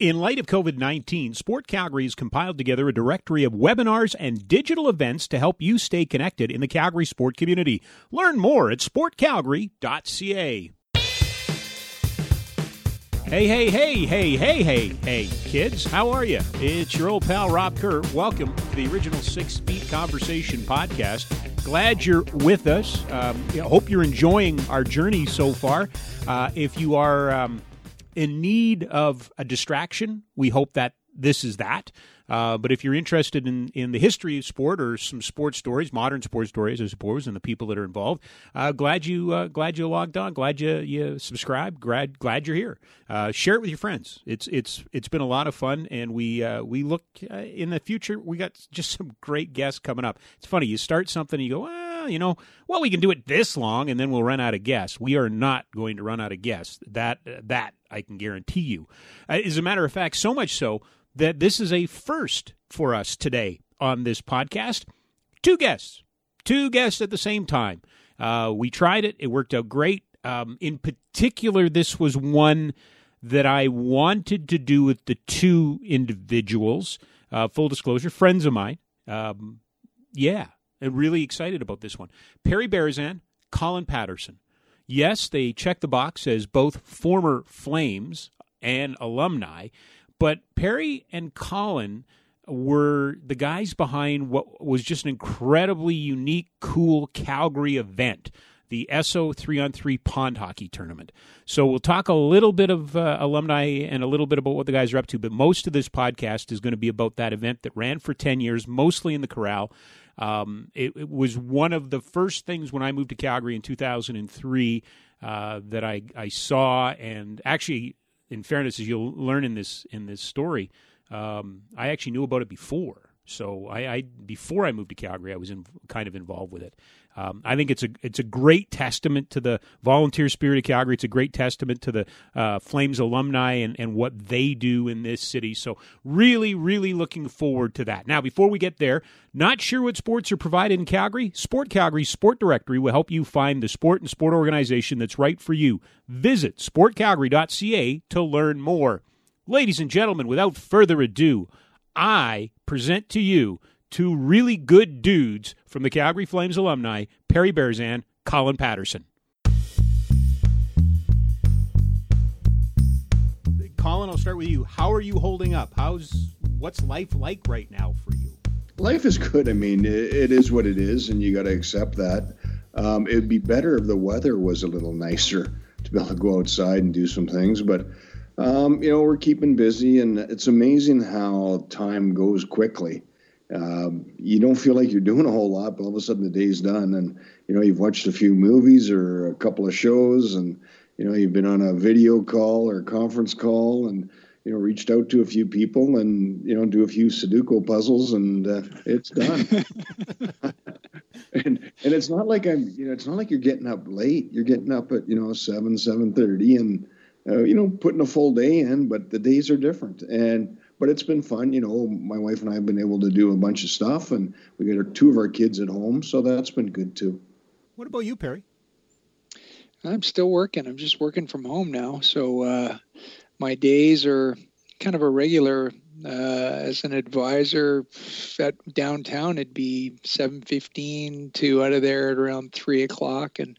In light of COVID 19, Sport Calgary has compiled together a directory of webinars and digital events to help you stay connected in the Calgary sport community. Learn more at sportcalgary.ca. Hey, hey, hey, hey, hey, hey, hey, kids, how are you? It's your old pal Rob Kerr. Welcome to the original Six Feet Conversation podcast. Glad you're with us. Um, hope you're enjoying our journey so far. Uh, if you are. Um, in need of a distraction, we hope that this is that. Uh, but if you're interested in, in the history of sport or some sports stories, modern sports stories, I suppose, and the people that are involved, uh, glad you uh, glad you logged on, glad you you subscribed, glad glad you're here. Uh, share it with your friends. It's it's it's been a lot of fun, and we uh, we look uh, in the future. We got just some great guests coming up. It's funny you start something, and you go, well, you know, well we can do it this long, and then we'll run out of guests. We are not going to run out of guests. That that I can guarantee you. as a matter of fact, so much so that this is a first for us today on this podcast. Two guests, two guests at the same time. Uh, we tried it, it worked out great. Um, in particular, this was one that I wanted to do with the two individuals. Uh, full disclosure, friends of mine. Um, yeah, I'm really excited about this one. Perry Berezan, Colin Patterson. Yes, they check the box as both former Flames and alumni, but Perry and Colin were the guys behind what was just an incredibly unique, cool Calgary event the Esso 3 on 3 pond hockey tournament. So we'll talk a little bit of uh, alumni and a little bit about what the guys are up to, but most of this podcast is going to be about that event that ran for 10 years, mostly in the Corral. Um, it, it, was one of the first things when I moved to Calgary in 2003 uh, that I, I saw, and actually, in fairness, as you'll learn in this in this story, um, I actually knew about it before. So I, I, before I moved to Calgary, I was in, kind of involved with it. Um, I think it's a it's a great testament to the volunteer spirit of Calgary. It's a great testament to the uh, Flames alumni and, and what they do in this city. So really, really looking forward to that. Now, before we get there, not sure what sports are provided in Calgary? Sport Calgary's Sport Directory will help you find the sport and sport organization that's right for you. Visit sportcalgary.ca to learn more. Ladies and gentlemen, without further ado, I present to you two really good dudes from the Calgary Flames alumni, Perry Berezan, Colin Patterson. Colin, I'll start with you. How are you holding up? How's what's life like right now for you? Life is good. I mean, it, it is what it is, and you got to accept that. Um, it'd be better if the weather was a little nicer to be able to go outside and do some things, but um, you know, we're keeping busy, and it's amazing how time goes quickly um, you don't feel like you're doing a whole lot, but all of a sudden the day's done, and you know you've watched a few movies or a couple of shows, and you know you've been on a video call or a conference call, and you know reached out to a few people, and you know do a few Sudoku puzzles, and uh, it's done. and and it's not like I'm, you know, it's not like you're getting up late. You're getting up at you know seven, seven thirty, and uh, you know putting a full day in, but the days are different, and but it's been fun. You know, my wife and I have been able to do a bunch of stuff, and we got our, two of our kids at home, so that's been good too. What about you, Perry? I'm still working. I'm just working from home now, so uh, my days are kind of irregular. Uh, as an advisor at downtown, it'd be 7:15 to out of there at around three o'clock, and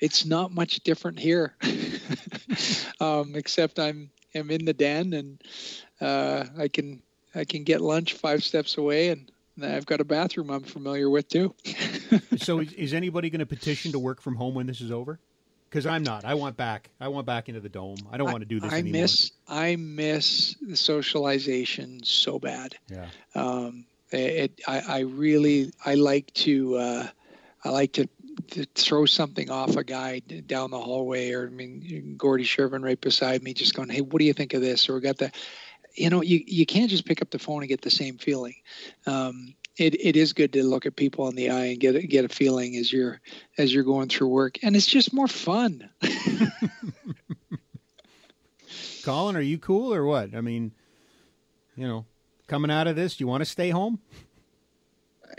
it's not much different here, um, except I'm am in the den and uh, I can I can get lunch five steps away, and I've got a bathroom I'm familiar with too. so, is, is anybody going to petition to work from home when this is over? Because I'm not. I want back. I want back into the dome. I don't want to do this I anymore. miss. I miss the socialization so bad. Yeah. Um, it, I, I really. I like to. Uh, I like to to throw something off a guy down the hallway, or I mean, Gordy Shervin right beside me, just going, "Hey, what do you think of this?" Or we got that you know, you, you can't just pick up the phone and get the same feeling. Um, it, it is good to look at people in the eye and get a, get a feeling as you're as you're going through work, and it's just more fun. Colin, are you cool or what? I mean, you know, coming out of this, do you want to stay home?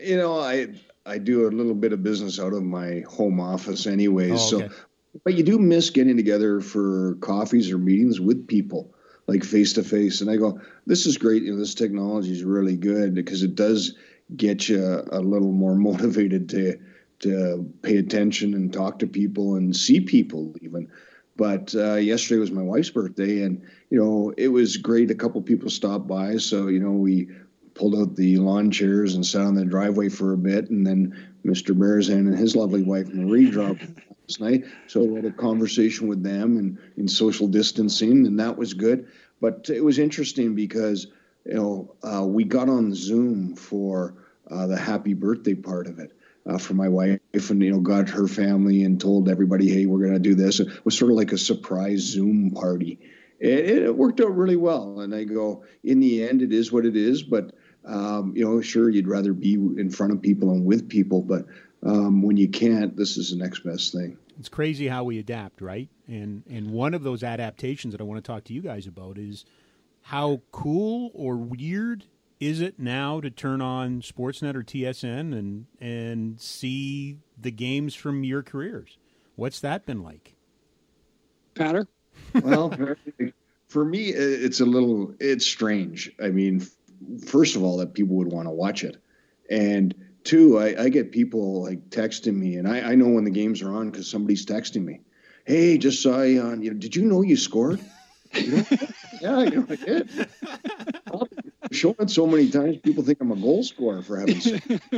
You know, I I do a little bit of business out of my home office anyways, oh, okay. so but you do miss getting together for coffees or meetings with people like face to face. And I go, this is great. You know, this technology is really good because it does get you a little more motivated to to pay attention and talk to people and see people even. But uh, yesterday was my wife's birthday, and you know it was great. A couple people stopped by, so you know we pulled out the lawn chairs and sat on the driveway for a bit, and then Mr. Berezan and his lovely wife Marie dropped last night. So I had a conversation with them and in social distancing, and that was good. But it was interesting because you know uh, we got on Zoom for uh, the happy birthday part of it. Uh, for my wife, and you know, got her family and told everybody, "Hey, we're going to do this." It was sort of like a surprise Zoom party. It, it worked out really well, and I go, in the end, it is what it is. But um, you know, sure, you'd rather be in front of people and with people, but um, when you can't, this is the next best thing. It's crazy how we adapt, right? And and one of those adaptations that I want to talk to you guys about is how cool or weird is it now to turn on Sportsnet or TSN and and see the games from your careers? What's that been like? Patter? well, for me, it's a little it's strange. I mean, first of all, that people would want to watch it, and two, I, I get people like texting me, and I, I know when the games are on because somebody's texting me. Hey, just saw you on. You know, did you know you scored? Yeah, you know, I did. Shown it so many times, people think I'm a goal scorer for heaven's sake.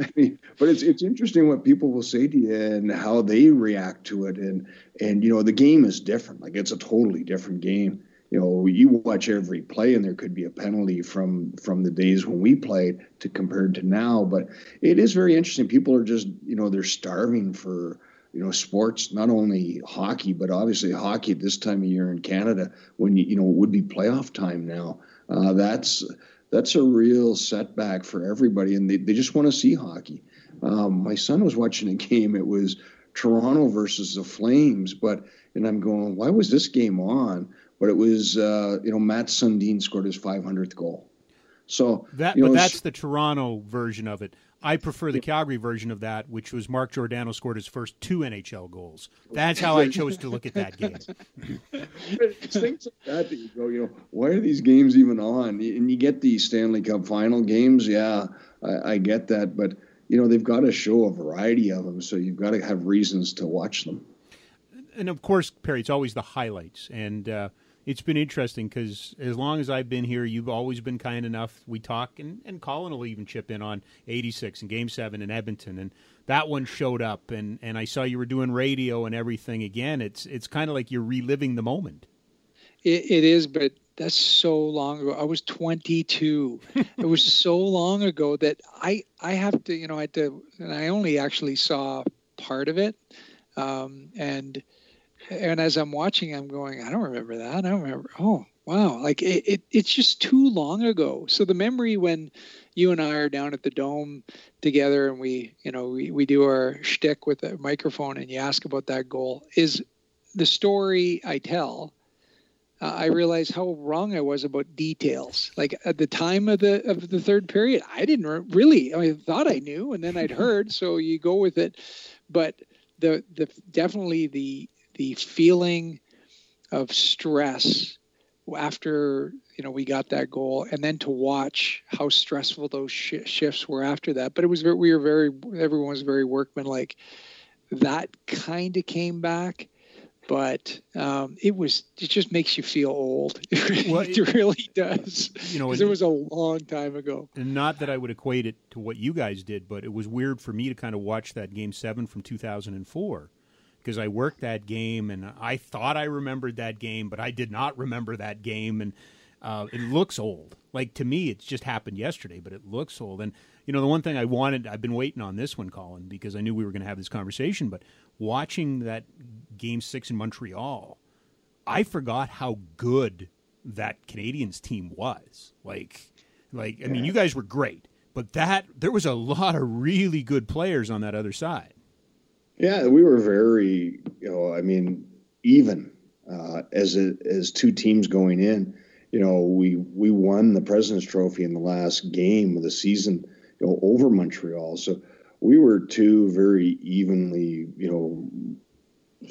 I mean, but it's it's interesting what people will say to you and how they react to it, and and you know the game is different. Like it's a totally different game you know, you watch every play and there could be a penalty from from the days when we played to compared to now. But it is very interesting. People are just, you know, they're starving for you know sports, not only hockey, but obviously hockey at this time of year in Canada when you, you know it would be playoff time now. Uh, that's that's a real setback for everybody, and they, they just want to see hockey. Um, my son was watching a game. It was Toronto versus the Flames, but and I'm going, why was this game on? But it was uh, you know Mats Sundin scored his 500th goal. So that, you know, but that's the Toronto version of it. I prefer the Calgary version of that, which was Mark Giordano scored his first two NHL goals. That's how I chose to look at that game. it's things like that that you go, you know, why are these games even on? And you get the Stanley Cup final games, yeah, I, I get that, but you know they've got to show a variety of them, so you've got to have reasons to watch them. And of course, Perry, it's always the highlights, and uh, it's been interesting because as long as I've been here, you've always been kind enough. We talk, and, and Colin will even chip in on 86 and Game 7 in Edmonton. And that one showed up, and, and I saw you were doing radio and everything again. It's, it's kind of like you're reliving the moment. It, it is, but that's so long ago. I was 22. it was so long ago that I, I have to, you know, I had to, and I only actually saw part of it. Um, and – and as I'm watching, I'm going, I don't remember that. I don't remember. Oh, wow. Like it, it, it's just too long ago. So the memory when you and I are down at the dome together and we, you know, we, we do our shtick with a microphone and you ask about that goal is the story I tell. Uh, I realize how wrong I was about details. Like at the time of the of the third period, I didn't really. I thought I knew, and then I'd heard. So you go with it, but the the definitely the the feeling of stress after you know we got that goal and then to watch how stressful those sh- shifts were after that. But it was we were very everyone was very workmanlike. That kind of came back but um, it was it just makes you feel old. It, well, it, really does. you know it, it was a long time ago. And not that i would equate it to what you guys did but it was weird for me to kind of watch that game seven from 2004 because I worked that game and I thought I remembered that game, but I did not remember that game. And uh, it looks old. Like to me, it's just happened yesterday, but it looks old. And you know, the one thing I wanted, I've been waiting on this one, Colin, because I knew we were going to have this conversation. But watching that game six in Montreal, I forgot how good that Canadiens team was. Like, like I mean, you guys were great, but that there was a lot of really good players on that other side. Yeah, we were very, you know, I mean, even uh, as a, as two teams going in. You know, we we won the President's Trophy in the last game of the season, you know, over Montreal. So we were two very evenly, you know,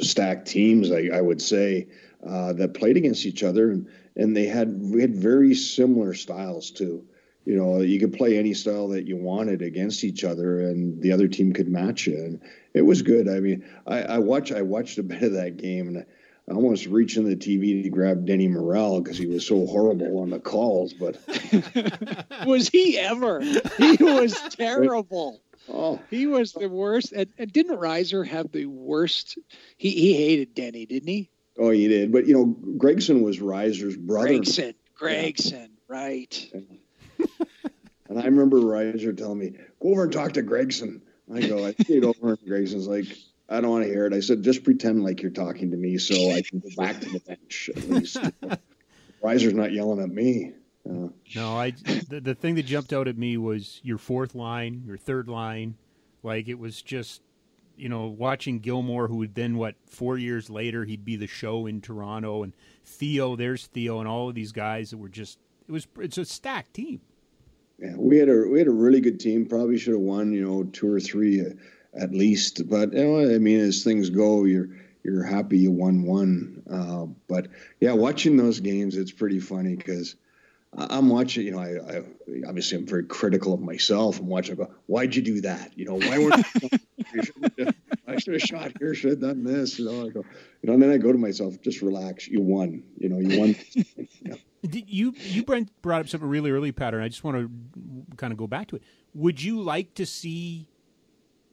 stacked teams. I, I would say uh, that played against each other, and and they had we had very similar styles too. You know, you could play any style that you wanted against each other, and the other team could match you. And it was good. I mean, I, I watched I watched a bit of that game, and I almost reached in the TV to grab Denny Morel because he was so horrible on the calls. But was he ever? He was terrible. Oh, he was the worst. And, and, didn't Reiser have the worst? He he hated Denny, didn't he? Oh, he did. But you know, Gregson was Reiser's brother. Gregson, Gregson, yeah. right. And I remember Reiser telling me, "Go over and talk to Gregson." I go, I stayed over, and Gregson's like, I don't want to hear it. I said, just pretend like you're talking to me so I can go back to the bench at least. Reiser's not yelling at me. Uh, no, I the, the thing that jumped out at me was your fourth line, your third line. Like it was just, you know, watching Gilmour, who would then what four years later he'd be the show in Toronto, and Theo, there's Theo, and all of these guys that were just it was it's a stacked team. Yeah, we had a we had a really good team. Probably should have won, you know, two or three. Uh, at least. But you know, I mean, as things go, you're you're happy you won one. Uh, but yeah, watching those games, it's pretty funny because I'm watching. You know, I, I, obviously I'm very critical of myself. I'm watching. I go, why'd you do that? You know, why weren't? I should have shot here. Should have done this. You know, I go. You know, and then I go to myself, just relax. You won. You know, you won. You you Brent brought up something really early, pattern. I just want to kind of go back to it. Would you like to see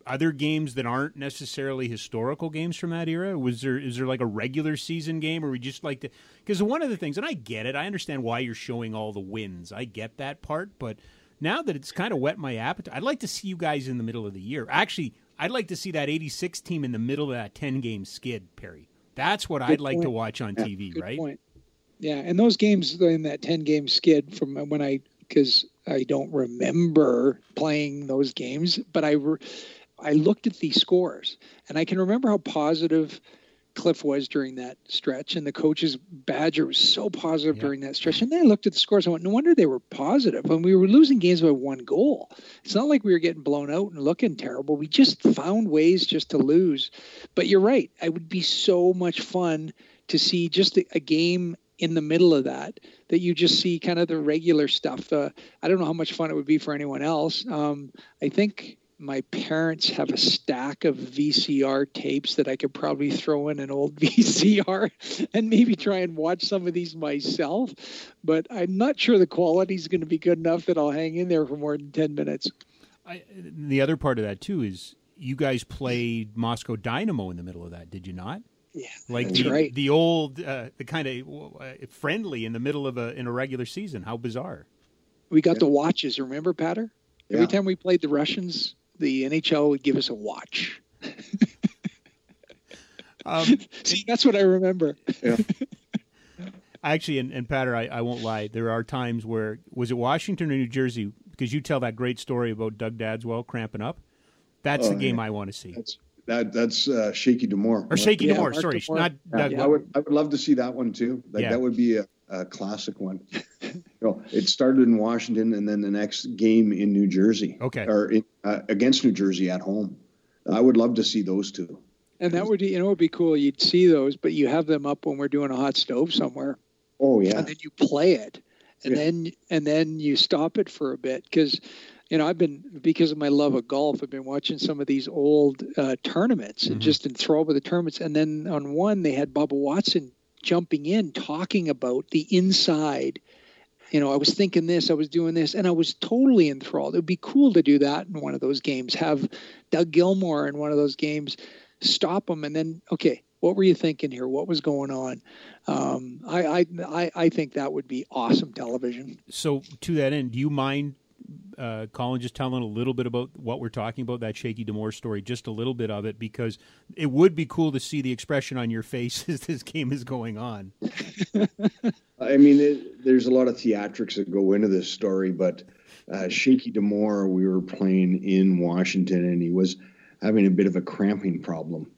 other games that aren't necessarily historical games from that era? Was there is there like a regular season game, or we just like to? Because one of the things, and I get it, I understand why you're showing all the wins. I get that part, but now that it's kind of wet my appetite, I'd like to see you guys in the middle of the year. Actually, I'd like to see that '86 team in the middle of that 10 game skid, Perry. That's what Good I'd like to watch on yeah, TV, right? Point. Yeah, and those games in that 10 game skid from when I because I don't remember playing those games, but I. Re- I looked at these scores and I can remember how positive Cliff was during that stretch, and the coach's Badger was so positive yeah. during that stretch. And then I looked at the scores and went, no wonder they were positive. And we were losing games by one goal. It's not like we were getting blown out and looking terrible. We just found ways just to lose. But you're right. It would be so much fun to see just a, a game in the middle of that that you just see kind of the regular stuff. Uh, I don't know how much fun it would be for anyone else. Um, I think my parents have a stack of VCR tapes that I could probably throw in an old VCR and maybe try and watch some of these myself. But I'm not sure the quality is going to be good enough that I'll hang in there for more than 10 minutes. I, the other part of that, too, is you guys played Moscow Dynamo in the middle of that, did you not? Yeah, like the, right. the old, uh, the kind of uh, friendly in the middle of a in a regular season. How bizarre! We got yeah. the watches. Remember, Patter? Every yeah. time we played the Russians, the NHL would give us a watch. um, See, that's what I remember. Yeah. Actually, and, and Patter, I, I won't lie. There are times where was it Washington or New Jersey? Because you tell that great story about Doug Dadswell cramping up. That's oh, the game yeah. I want to see. That's, that that's uh, Shaky D'Amour. Or Shaky yeah, D'Amour. Sorry, D'Amour. not Doug. Yeah, I would I would love to see that one too. Like yeah. that would be a, a classic one. No, it started in Washington, and then the next game in New Jersey. Okay. Or in, uh, against New Jersey at home. I would love to see those two. And that would, you know, would be cool. You'd see those, but you have them up when we're doing a hot stove somewhere. Oh yeah. And then you play it, and yeah. then and then you stop it for a bit because, you know, I've been because of my love of golf. I've been watching some of these old uh, tournaments and mm-hmm. just enthralled with the tournaments. And then on one, they had Bubba Watson jumping in talking about the inside you know, I was thinking this, I was doing this, and I was totally enthralled. It would be cool to do that in one of those games. Have Doug Gilmour in one of those games, stop them, and then okay, what were you thinking here? What was going on? Um, I, I I think that would be awesome television. So to that end, do you mind uh, Colin just telling a little bit about what we're talking about, that Shaky D'Amour story, just a little bit of it, because it would be cool to see the expression on your face as this game is going on. I mean, it, there's a lot of theatrics that go into this story, but uh, Shaky D'Amour, we were playing in Washington, and he was having a bit of a cramping problem.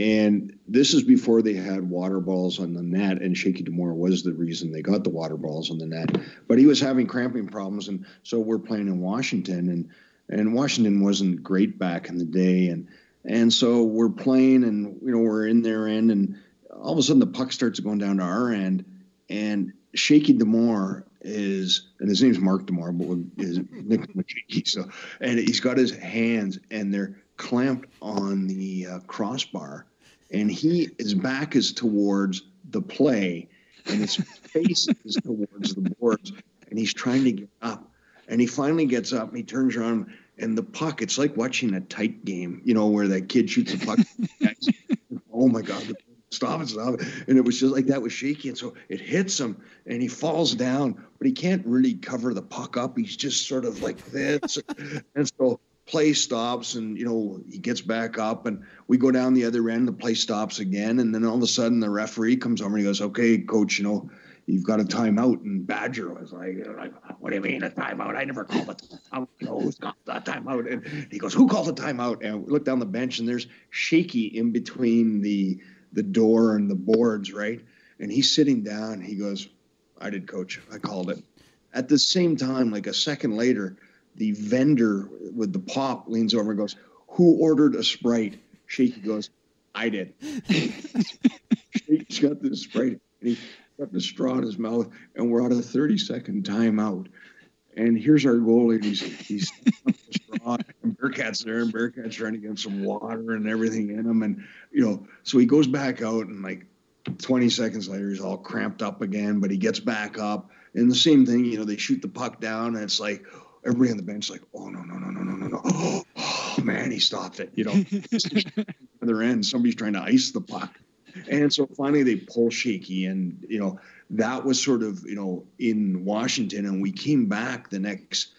And this is before they had water balls on the net, and Shaky D'Amour was the reason they got the water balls on the net. But he was having cramping problems, and so we're playing in Washington, and and Washington wasn't great back in the day, and and so we're playing, and you know we're in their end, and all of a sudden the puck starts going down to our end, and Shaky D'Amour is, and his name's Mark D'Amour, but his nickname Shaky. So, and he's got his hands, and they're clamped on the uh, crossbar, and he his back is towards the play, and his face is towards the boards, and he's trying to get up, and he finally gets up, and he turns around, and the puck. It's like watching a tight game, you know, where that kid shoots a puck. oh my god, stop it, stop it. And it was just like that was shaky. And so it hits him and he falls down, but he can't really cover the puck up. He's just sort of like this. and so play stops and, you know, he gets back up and we go down the other end. The play stops again. And then all of a sudden the referee comes over and he goes, okay, coach, you know, you've got a timeout. And Badger was like, what do you mean a timeout? I never called a timeout. You know, who's got that timeout? And he goes, who called a timeout? And we look down the bench and there's shaky in between the, the door and the boards, right? And he's sitting down. He goes, I did, coach. I called it. At the same time, like a second later, the vendor with the pop leans over and goes, Who ordered a Sprite? Shaky goes, I did. Shaky's got the Sprite and he got the straw in his mouth, and we're out of 30 second timeout. And here's our goalie. He's he's straw, and Bearcat's there, and Bearcat's trying to get some water and everything in him. And you know, so he goes back out, and like 20 seconds later, he's all cramped up again. But he gets back up, and the same thing. You know, they shoot the puck down, and it's like everybody on the bench like, oh no no no no no no no, oh, man, he stopped it. You know, other end, somebody's trying to ice the puck. And so finally they pull shaky and you know that was sort of you know in Washington, and we came back the next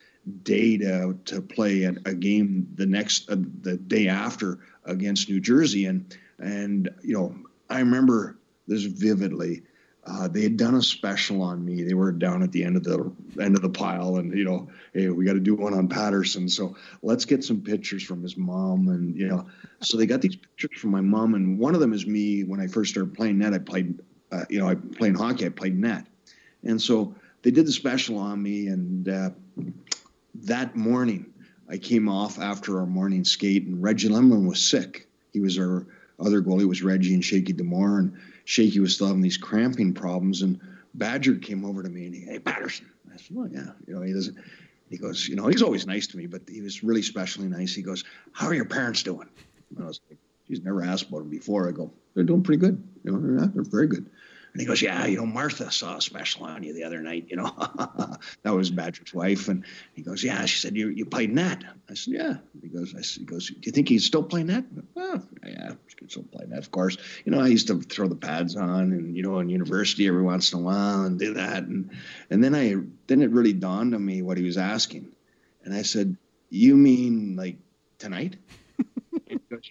day to to play a, a game the next uh, the day after against New Jersey, and and you know I remember this vividly. Uh, they had done a special on me. They were down at the end of the end of the pile, and you know, hey, we got to do one on Patterson. So let's get some pictures from his mom, and you know, so they got these pictures from my mom, and one of them is me when I first started playing net. I played uh, you know, I played hockey, I played net. And so they did the special on me. And uh, that morning, I came off after our morning skate, and Reggie Lemelin was sick. He was our other goalie, was Reggie and Shaky D'Amour, and Shaky was still having these cramping problems. And Badger came over to me and he, hey, Patterson. I said, well, yeah, you know, he doesn't. He goes, you know, he's always nice to me, but he was really specially nice. He goes, how are your parents doing? And I was like, he's never asked about him before. I go, they're doing pretty good. You know, they're, they're very good. And he goes, Yeah, you know, Martha saw a special on you the other night, you know. that was Badger's wife. And he goes, Yeah, she said, You you played net. I said, Yeah. He goes, I, he goes, Do you think he's still playing net? Well, yeah, he can still play net, of course. You know, I used to throw the pads on and, you know, in university every once in a while and do that. And and then I then it really dawned on me what he was asking. And I said, You mean like tonight? goes,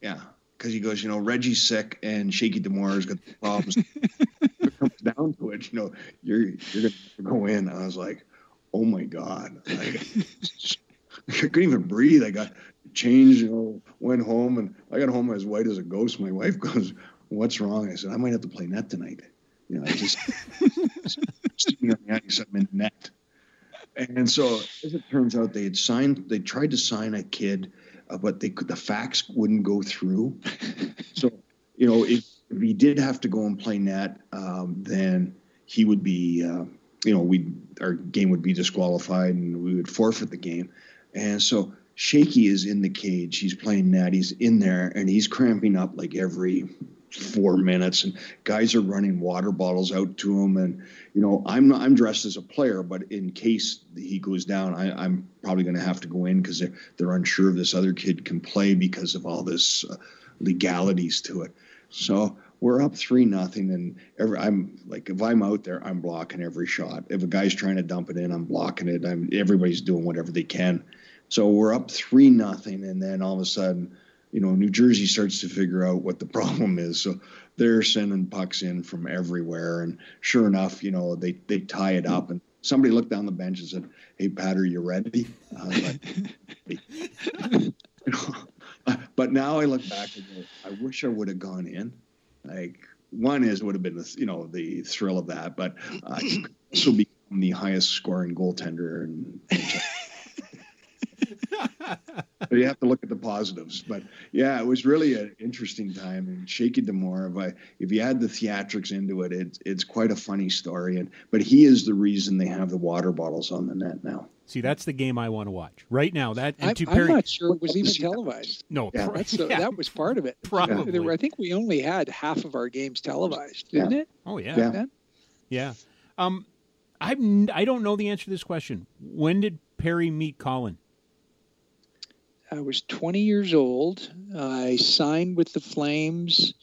yeah because he goes, you know, Reggie's sick and Shaky D'Amour's got problems. it comes down to it, you know, you're you're gonna go in. I was like, oh my god, I, I couldn't even breathe. I got changed, you know, went home and I got home as white as a ghost. My wife goes, "What's wrong?" I said, "I might have to play net tonight." You know, I just sitting on the ice, I'm in net. And so, as it turns out, they had signed. They tried to sign a kid but they could the facts wouldn't go through. so you know if, if, he did have to go and play net, um, then he would be uh, you know we our game would be disqualified and we would forfeit the game. And so Shaky is in the cage. He's playing net. He's in there and he's cramping up like every four minutes and guys are running water bottles out to him. And you know i'm not i'm dressed as a player but in case he goes down I, am probably going to have to go in because they're, they're unsure if this other kid can play because of all this uh, legalities to it. So we're up three nothing and every i'm like if i'm out there i'm blocking every shot. If a guy's trying to dump it in i'm blocking it. I'm everybody's doing whatever they can. So we're up three nothing and then all of a sudden you know, New Jersey starts to figure out what the problem is. So they're sending pucks in from everywhere. And sure enough, you know, they, they tie it up. And somebody looked down the bench and said, Hey, Pat, are you ready? Like, but now I look back and go, I wish I would have gone in. Like, one is would have been the you know the thrill of that, but uh, also become the highest scoring goaltender and you have to look at the positives. But yeah, it was really an interesting time. And Shaky D'Amour, if I if you add the theatrics into it, it's it's quite a funny story. And but he is the reason they have the water bottles on the net now. See, that's the game I want to watch right now. That I, am not sure it was even televised. No, yeah. That's, yeah. that was part of it. Probably. Were, I think we only had half of our games televised, didn't yeah. it? Oh yeah, yeah. yeah. Um, I'm I don't know the answer to this question. When did Perry meet Colin? I was 20 years old. I signed with the Flames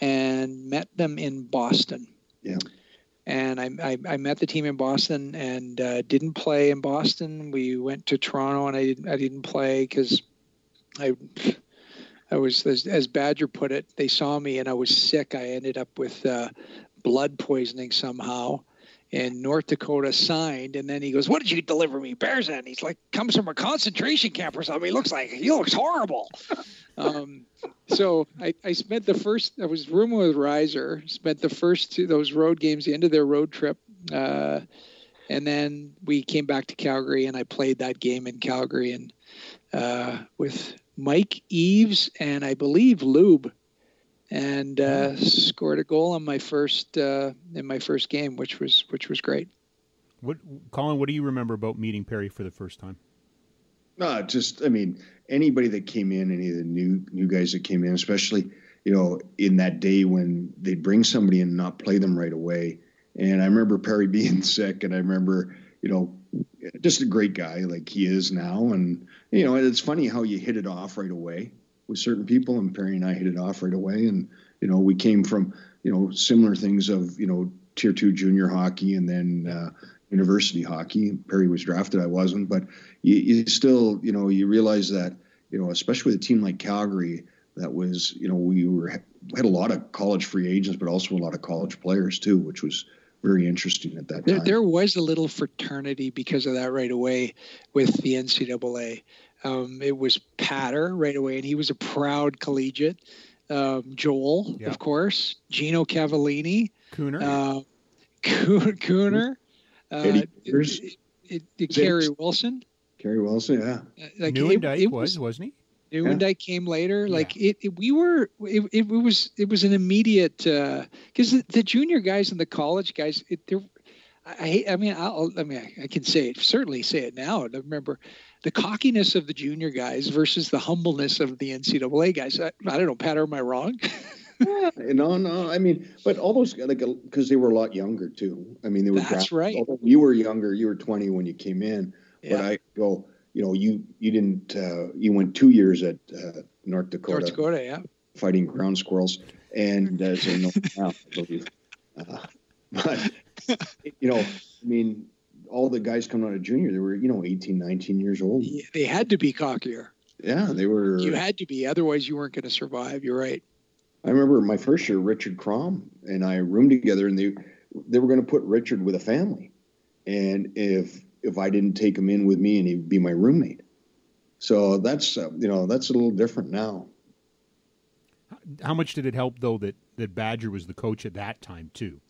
and met them in Boston. Yeah. And I, I, I met the team in Boston and uh, didn't play in Boston. We went to Toronto and I didn't I didn't play because I I was as, as, Badger put it. They saw me and I was sick. I ended up with uh, blood poisoning somehow in North Dakota signed, and then he goes, "What did you deliver me, bears?" And He's like, "Comes from a concentration camp or something. He looks like he looks horrible." um, so I, I spent the first. I was rooming with Riser. Spent the first two those road games, the end of their road trip, uh, and then we came back to Calgary, and I played that game in Calgary and uh, with Mike Eaves and I believe Lube and uh, scored a goal on my first uh, in my first game, which was which was great. What, Colin? What do you remember about meeting Perry for the first time? No, just I mean anybody that came in, any of the new new guys that came in, especially you know in that day when they'd bring somebody in and not play them right away. And I remember Perry being sick, and I remember you know just a great guy like he is now, and you know it's funny how you hit it off right away with certain people, and Perry and I hit it off right away. And you know, we came from you know similar things of you know tier two junior hockey and then uh, university hockey. Perry was drafted, I wasn't, but you, you still you know you realize that you know especially with a team like Calgary that was you know we were had a lot of college free agents, but also a lot of college players too, which was very interesting at that time. There, there was a little fraternity because of that right away with the NCAA. Um, it was Patter right away, and he was a proud collegiate. Um, Joel, yeah. of course, Gino Cavallini, Cooner, uh, Cooner, uh, it, it, it, Carey Wilson. Carey Wilson, yeah. Uh, like Nieuwendyk it, it was, was, wasn't he? Nieuwendyk yeah. came later. Like yeah. it, it, we were. It, it was. It was an immediate because uh, the, the, junior guys and the college guys. It, they're. I. I mean, I'll, I mean, I, I can say it. Certainly say it now. I remember the cockiness of the junior guys versus the humbleness of the NCAA guys. I, I don't know, Pat, am I wrong? yeah, no, no. I mean, but all those like because they were a lot younger too. I mean, they were. That's right. You were younger. You were 20 when you came in. Yeah. But I go. You know, you you didn't. Uh, you went two years at uh, North Dakota. North Dakota, yeah. Fighting ground squirrels, and uh, so no, I believe. Uh, but you know, I mean, all the guys coming out of junior, they were, you know, 18, 19 years old. Yeah, they had to be cockier. Yeah, they were. You had to be, otherwise you weren't going to survive. You're right. I remember my first year, Richard Kromm and I roomed together, and they they were going to put Richard with a family, and if if I didn't take him in with me, and he'd be my roommate. So that's uh, you know that's a little different now. How much did it help though that that Badger was the coach at that time too?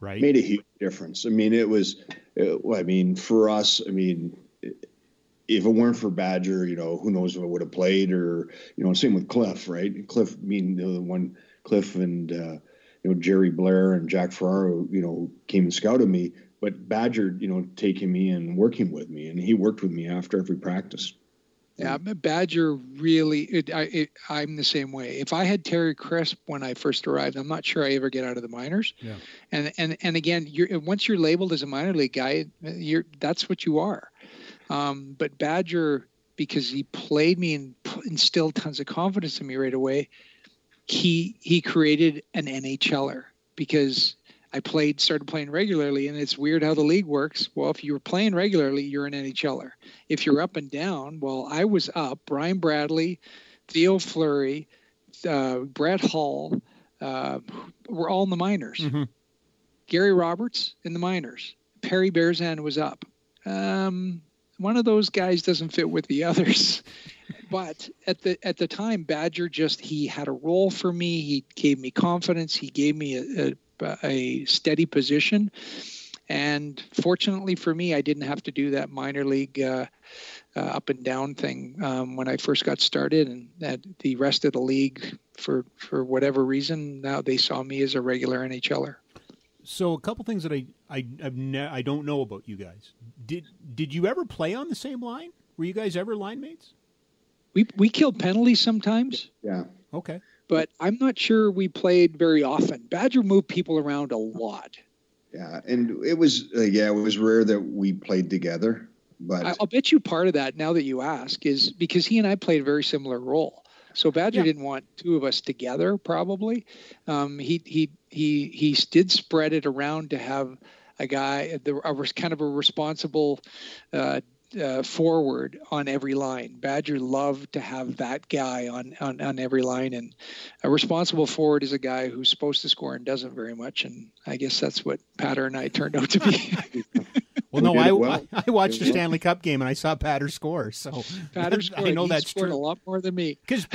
Right, made a huge difference. I mean, it was I mean, for us, I mean, if it weren't for Badger, you know, who knows if I would have played or, you know, same with Cliff, right? Cliff, I mean, the one Cliff and, uh, you know, Jerry Blair and Jack Ferraro, you know, came and scouted me, but Badger, you know, taking me and working with me, and he worked with me after every practice. Yeah, Badger really. It, I, it, I'm the same way. If I had Terry Crisp when I first arrived, I'm not sure I ever get out of the minors. Yeah. And and and again, you're once you're labeled as a minor league guy, you're that's what you are. Um, but Badger, because he played me and instilled tons of confidence in me right away, he he created an NHLer because I played, started playing regularly, and it's weird how the league works. Well, if you're playing regularly, you're an NHLer. If you're up and down, well, I was up. Brian Bradley, Theo Fleury, uh, Brett Hull uh, were all in the minors. Mm-hmm. Gary Roberts in the minors. Perry Berezan was up. Um, one of those guys doesn't fit with the others. but at the at the time, Badger just he had a role for me. He gave me confidence. He gave me a, a a steady position. And fortunately for me, I didn't have to do that minor league uh, uh, up and down thing um, when I first got started, and that the rest of the league, for for whatever reason, now they saw me as a regular NHLer. So a couple things that I I ne- I don't know about you guys. Did did you ever play on the same line? Were you guys ever line mates? We we killed penalties sometimes. Yeah. Okay. But I'm not sure we played very often. Badger moved people around a lot. Yeah, and it was uh, yeah, it was rare that we played together. But I'll bet you part of that now that you ask is because he and I played a very similar role. So Badger yeah. didn't want two of us together. Probably, um, he he he he did spread it around to have a guy, the, a was kind of a responsible uh, uh, forward on every line. Badger loved to have that guy on, on, on every line. And a responsible forward is a guy who's supposed to score and doesn't very much. And I guess that's what Patter and I turned out to be. well, no, I, well. I, I watched the Stanley Cup game and I saw Patter score. So Patter scored. I know he that's true. a lot more than me. Because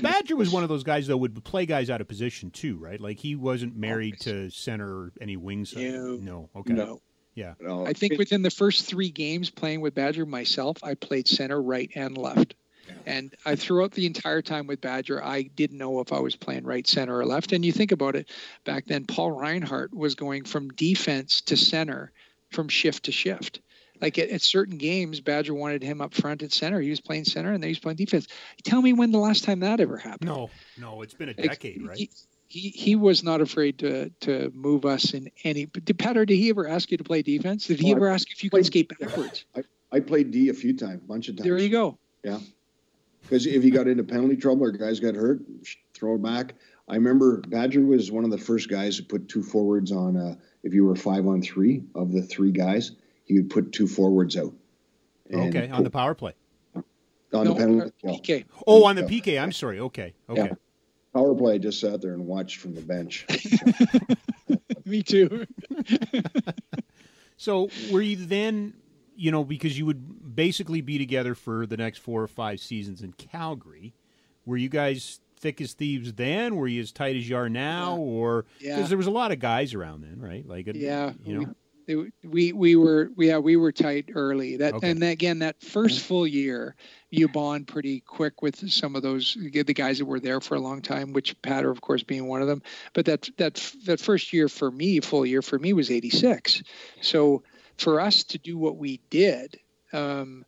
Badger was one of those guys, though, would play guys out of position too, right? Like he wasn't married Always. to center or any wings. No, no, okay. No. Yeah. I think within the first three games playing with Badger myself, I played center, right, and left. And I throughout the entire time with Badger, I didn't know if I was playing right, center, or left. And you think about it, back then, Paul Reinhart was going from defense to center, from shift to shift. Like at, at, certain games, Badger wanted him up front at center. He was playing center, and then he was playing defense. Tell me when the last time that ever happened. No, no, it's been a decade, right? He, he, he was not afraid to to move us in any. Did Patter? Did he ever ask you to play defense? Did he ever ask if you could skate backwards? I, I played D a few times, a bunch of times. There you go. Yeah, because if you got into penalty trouble or guys got hurt, throw it back. I remember Badger was one of the first guys who put two forwards on. Uh, if you were five on three of the three guys, he would put two forwards out. Okay, on the power play. On no, the penalty. PK. Oh, on the PK. I'm sorry. Okay. Okay. Yeah power play. Just sat there and watched from the bench. Me too. so were you then, you know, because you would basically be together for the next four or five seasons in Calgary? Were you guys thick as thieves then? Were you as tight as you are now, yeah. or because yeah. there was a lot of guys around then, right? Like, yeah, you know. We, we we were yeah we were tight early that okay. and again that first full year you bond pretty quick with some of those the guys that were there for a long time, which Patter, of course, being one of them. But that that that first year for me, full year for me, was '86. So for us to do what we did, um,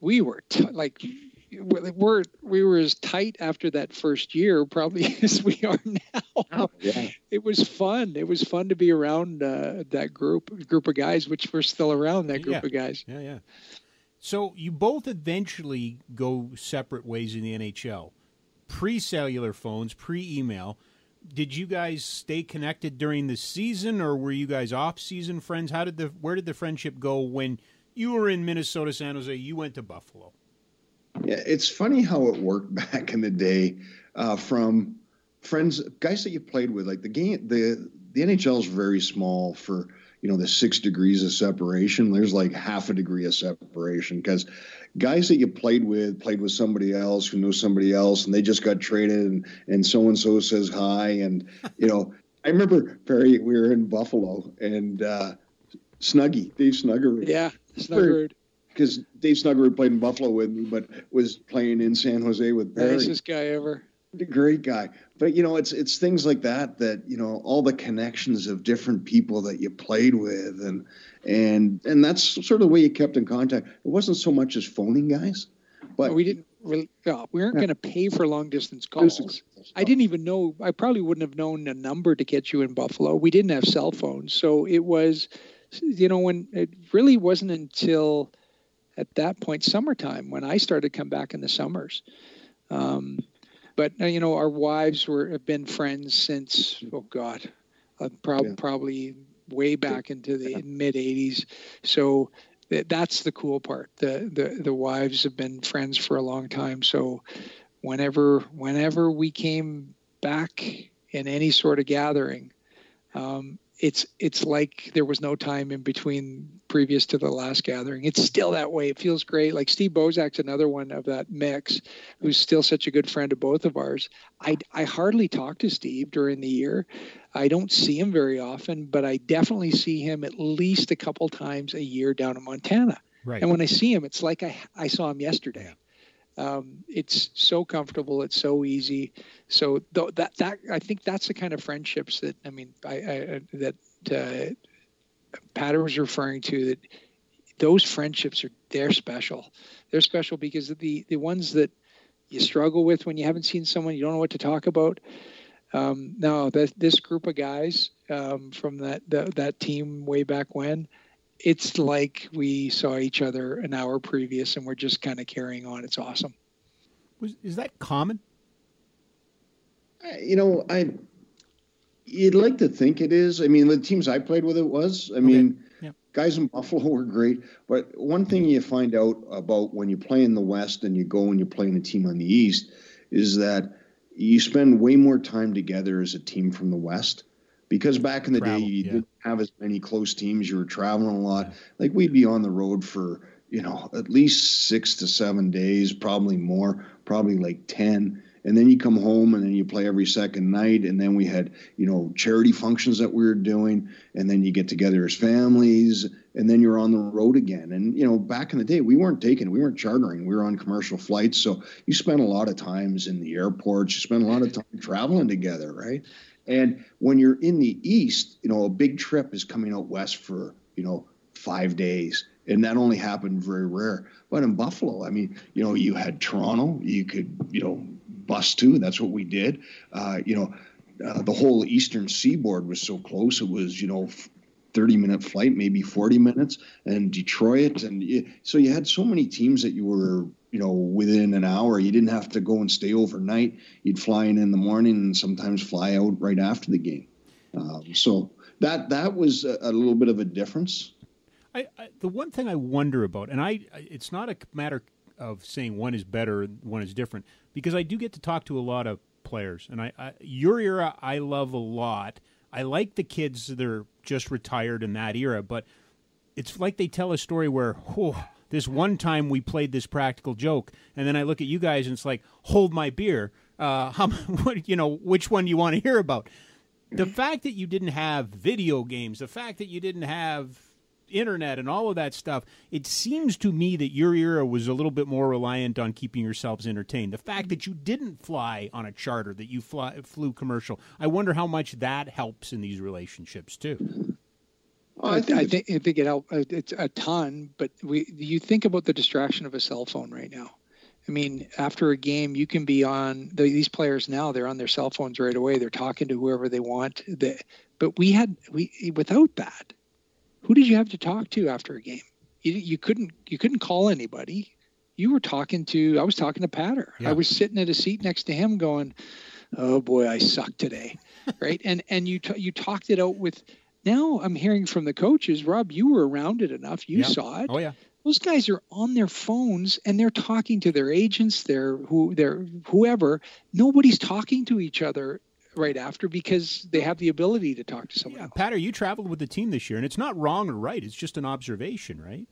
we were t- like we're we were as tight after that first year probably as we are now. Oh, yeah. It was fun. It was fun to be around uh, that group group of guys, which we're still around that group yeah. of guys. Yeah, yeah. So you both eventually go separate ways in the NHL. Pre cellular phones, pre email. Did you guys stay connected during the season or were you guys off season friends? How did the where did the friendship go when you were in Minnesota, San Jose, you went to Buffalo? Yeah, it's funny how it worked back in the day uh, from friends, guys that you played with. Like the game, the the NHL is very small for you know the six degrees of separation there's like half a degree of separation because guys that you played with played with somebody else who knows somebody else and they just got traded and and so and so says hi and you know i remember perry we were in buffalo and uh snuggy dave snuggerud yeah snuggerud because dave snuggerud played in buffalo with me but was playing in san jose with perry nicest guy ever. Great guy. But you know it's it's things like that that you know all the connections of different people that you played with and and and that's sort of the way you kept in contact. It wasn't so much as phoning guys but we didn't really no, we weren't yeah. going to pay for long distance calls. i didn't even know i probably wouldn't have known a number to get you in buffalo. We didn't have cell phones so it was you know when it really wasn't until at that point summertime when i started to come back in the summers um, but uh, you know, our wives were have been friends since oh god, uh, prob- yeah. probably way back into the yeah. mid '80s. So th- that's the cool part. The, the the wives have been friends for a long time. So whenever whenever we came back in any sort of gathering, um, it's it's like there was no time in between previous to the last gathering. It's still that way. It feels great. Like Steve Bozek's another one of that mix, who's still such a good friend of both of ours. I I hardly talk to Steve during the year. I don't see him very often, but I definitely see him at least a couple times a year down in Montana. Right. And when I see him, it's like I I saw him yesterday. Um, it's so comfortable. It's so easy. So th- that that I think that's the kind of friendships that I mean I, I that uh, Patter was referring to. That those friendships are they're special. They're special because the the ones that you struggle with when you haven't seen someone, you don't know what to talk about. Um, no, that this group of guys um, from that, that that team way back when it's like we saw each other an hour previous and we're just kind of carrying on. It's awesome. Was, is that common? You know, I you'd like to think it is. I mean, the teams I played with, it was. I mean, yeah. guys in Buffalo were great. But one thing you find out about when you play in the West and you go and you play in a team on the East is that you spend way more time together as a team from the West because back in the Travel, day you yeah. didn't have as many close teams you were traveling a lot like we'd be on the road for you know at least six to seven days probably more probably like 10 and then you come home and then you play every second night. And then we had you know charity functions that we were doing. And then you get together as families. And then you're on the road again. And you know back in the day we weren't taking we weren't chartering. We were on commercial flights. So you spent a lot of times in the airports. You spent a lot of time traveling together right? And when you're in the east, you know, a big trip is coming out west for, you know, five days. And that only happened very rare. But in Buffalo, I mean, you know, you had Toronto, you could, you know, bus to. That's what we did. Uh, you know, uh, the whole eastern seaboard was so close. It was, you know, 30 minute flight, maybe 40 minutes, and Detroit. And so you had so many teams that you were you know, within an hour. You didn't have to go and stay overnight. You'd fly in in the morning and sometimes fly out right after the game. Um, so that that was a, a, little bit of a difference. I, I, the one thing I wonder about, and I, it's not a matter of saying one is better, one is different, because I do get to talk to a lot of players, and I, I your era I love a lot. I like the kids that are just retired in that era, but it's like they tell a story where, oh, this one time we played this practical joke, and then I look at you guys and it's like, hold my beer. Uh, how, what, you know, which one do you want to hear about? The fact that you didn't have video games, the fact that you didn't have internet and all of that stuff, it seems to me that your era was a little bit more reliant on keeping yourselves entertained. The fact that you didn't fly on a charter, that you fly, flew commercial, I wonder how much that helps in these relationships too. I, think, I think I think it help. uh, It's a ton, but we you think about the distraction of a cell phone right now. I mean, after a game, you can be on the, these players now. They're on their cell phones right away. They're talking to whoever they want. The, but we had we without that. Who did you have to talk to after a game? You, you couldn't you couldn't call anybody. You were talking to. I was talking to Patter. Yeah. I was sitting at a seat next to him, going, "Oh boy, I suck today," right? And and you t- you talked it out with now I'm hearing from the coaches, Rob, you were around it enough. You Yeah. saw it. Oh yeah, Those guys are on their phones and they're talking to their agents, their who their whoever. Nobody's talking to each other right after because they have the ability to talk to someone yeah. else. Patter, you traveled with the team this year, and it's not wrong or right. It's just an observation, right?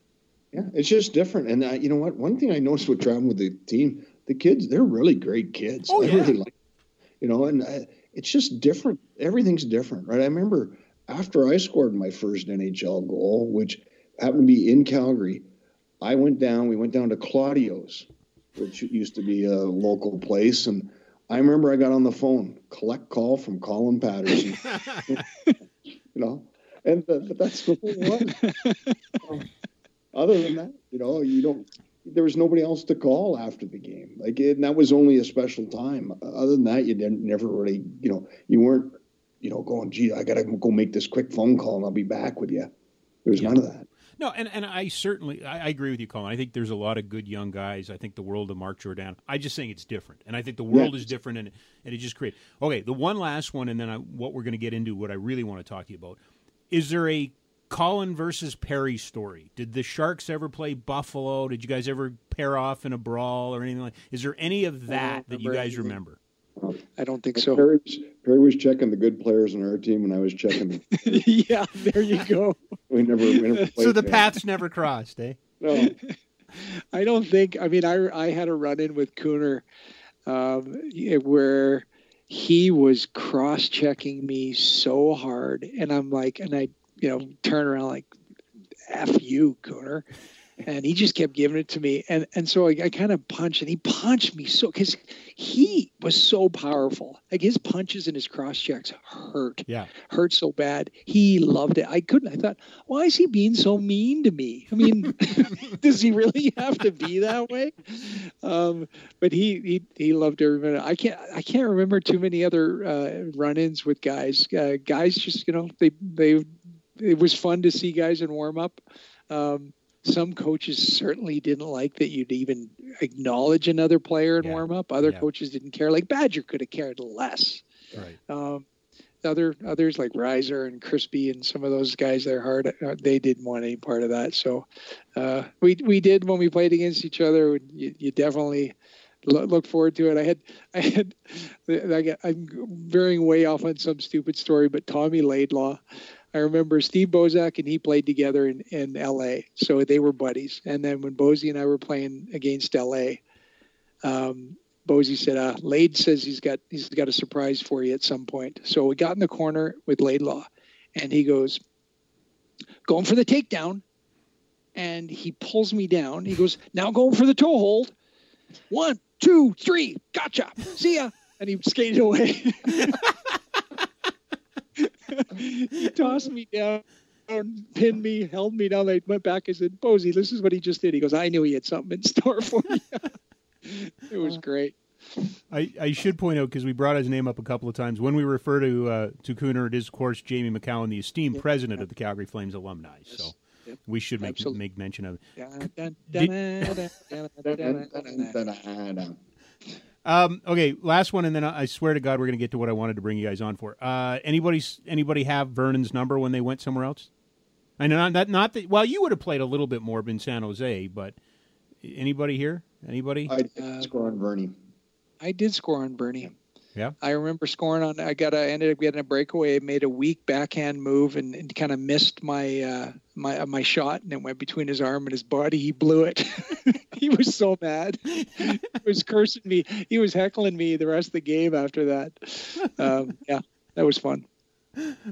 Yeah, it's just different. And uh, you know what? One thing I noticed with traveling with the team, the kids, they're really great kids. Oh, I yeah. really like, you know, and uh, it's just different. Everything's different, right? I remember after I scored my first NHL goal, which happened to be in Calgary, I went down. We went down to Claudio's, which used to be a local place, and I remember I got on the phone, collect call from Colin Patterson, you know, and uh, but that's what it was. Other than that, you know, you don't. There was nobody else to call after the game. Like, and that was only a special time. Other than that, you didn't never really, you know, you weren't, you know, going, gee, I gotta go make this quick phone call and I'll be back with you. There was Yeah. none of that. No, and, and I certainly I, I agree with you, Colin. I think there's a lot of good young guys. I think the world of Mark Giordano. I just saying it's different, and I think the world Yeah. is different, and and it just creates. Okay, the one last one, and then I, what we're going to get into, what I really want to talk to you about, is there a Colin versus Perry story? Did the Sharks ever play Buffalo? Did you guys ever pair off in a brawl or anything like? Is there any of that that you guys anything. remember? I don't think so. Perry was, Perry was checking the good players on our team, and I was checking. The yeah, there you go. we never, we never so the paths never crossed, eh? No. I don't think. I mean, I I had a run in with Cooner, um, where he was cross checking me so hard, and I'm like, and I, you know, turn around like, "F you, Cooner," and he just kept giving it to me, and and so I, I kind of punched, and he punched me so because he was so powerful, like his punches and his cross checks hurt, yeah, hurt so bad. He loved it. I couldn't. I thought, why is he being so mean to me? I mean, does he really have to be that way? Um, but he he he loved every minute. I can't I can't remember too many other uh, run-ins with guys. Uh, guys just you know they they it was fun to see guys in warm up. Um, some coaches certainly didn't like that you'd even acknowledge another player in Yeah. warm up. Other Yeah. coaches didn't care. Like Badger could have cared less. Right. Um, other others like Riser and Crispy and some of those guys they're hard. uh, They didn't want any part of that. So uh, we we did when we played against each other. You, you definitely look forward to it. I had I had I get, I'm veering way off on some stupid story, but Tommy Laidlaw. I remember Steve Bozek and he played together in, in L.A. So they were buddies. And then when Bozy and I were playing against L.A., um, Bozy said, uh, Lade says he's got he's got a surprise for you at some point. So we got in the corner with Laidlaw, and he goes, going for the takedown, and he pulls me down. He goes, now going for the toe hold. One, two, three, gotcha. See ya. And he skated away. he tossed me down, pinned me, held me down. I went back. I said, Bozy, this is what he just did. He goes, I knew he had something in store for me. it was great. I, I should point out because we brought his name up a couple of times when we refer to uh, to Cooner, it is of course Jamie Macoun, the esteemed Yeah. president of the Calgary Flames alumni. Yes. So Yep. we should make Absolutely. make mention of it. Um, okay, last one, and then I I swear to God, we're going to get to what I wanted to bring you guys on for. Uh, anybody anybody have Vernon's number when they went somewhere else? I know not that not that. Well, you would have played a little bit more in San Jose, but anybody here? Anybody? I did Uh, score on Vernie. I did score on Vernie. Yeah. I remember scoring on. I got. I ended up getting a breakaway. Made a weak backhand move and, and kind of missed my uh, my uh, my shot, and it went between his arm and his body. He blew it. he was so mad. he was cursing me. He was heckling me the rest of the game after that. Um, yeah, that was fun.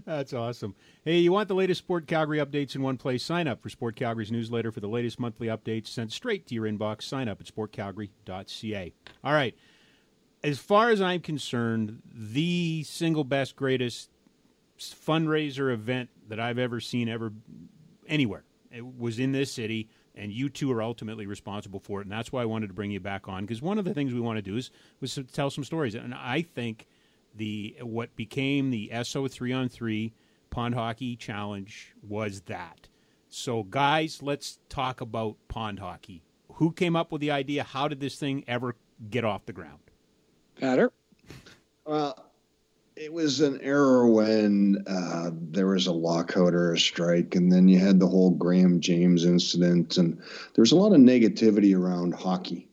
That's awesome. Hey, you want the latest Sport Calgary updates in one place? Sign up for Sport Calgary's newsletter for the latest monthly updates sent straight to your inbox. Sign up at sportcalgary.ca. All right. As far as I'm concerned, the single best, greatest fundraiser event that I've ever seen ever anywhere it was in this city, and you two are ultimately responsible for it. And that's why I wanted to bring you back on because one of the things we want to do is was to tell some stories. And I think the what became the Esso three on three pond hockey challenge was that. So, guys, let's talk about pond hockey. Who came up with the idea? How did this thing ever get off the ground? Patter. Well, it was an era when uh, there was a lockout or a strike, and then you had the whole Graham James incident, and there was a lot of negativity around hockey.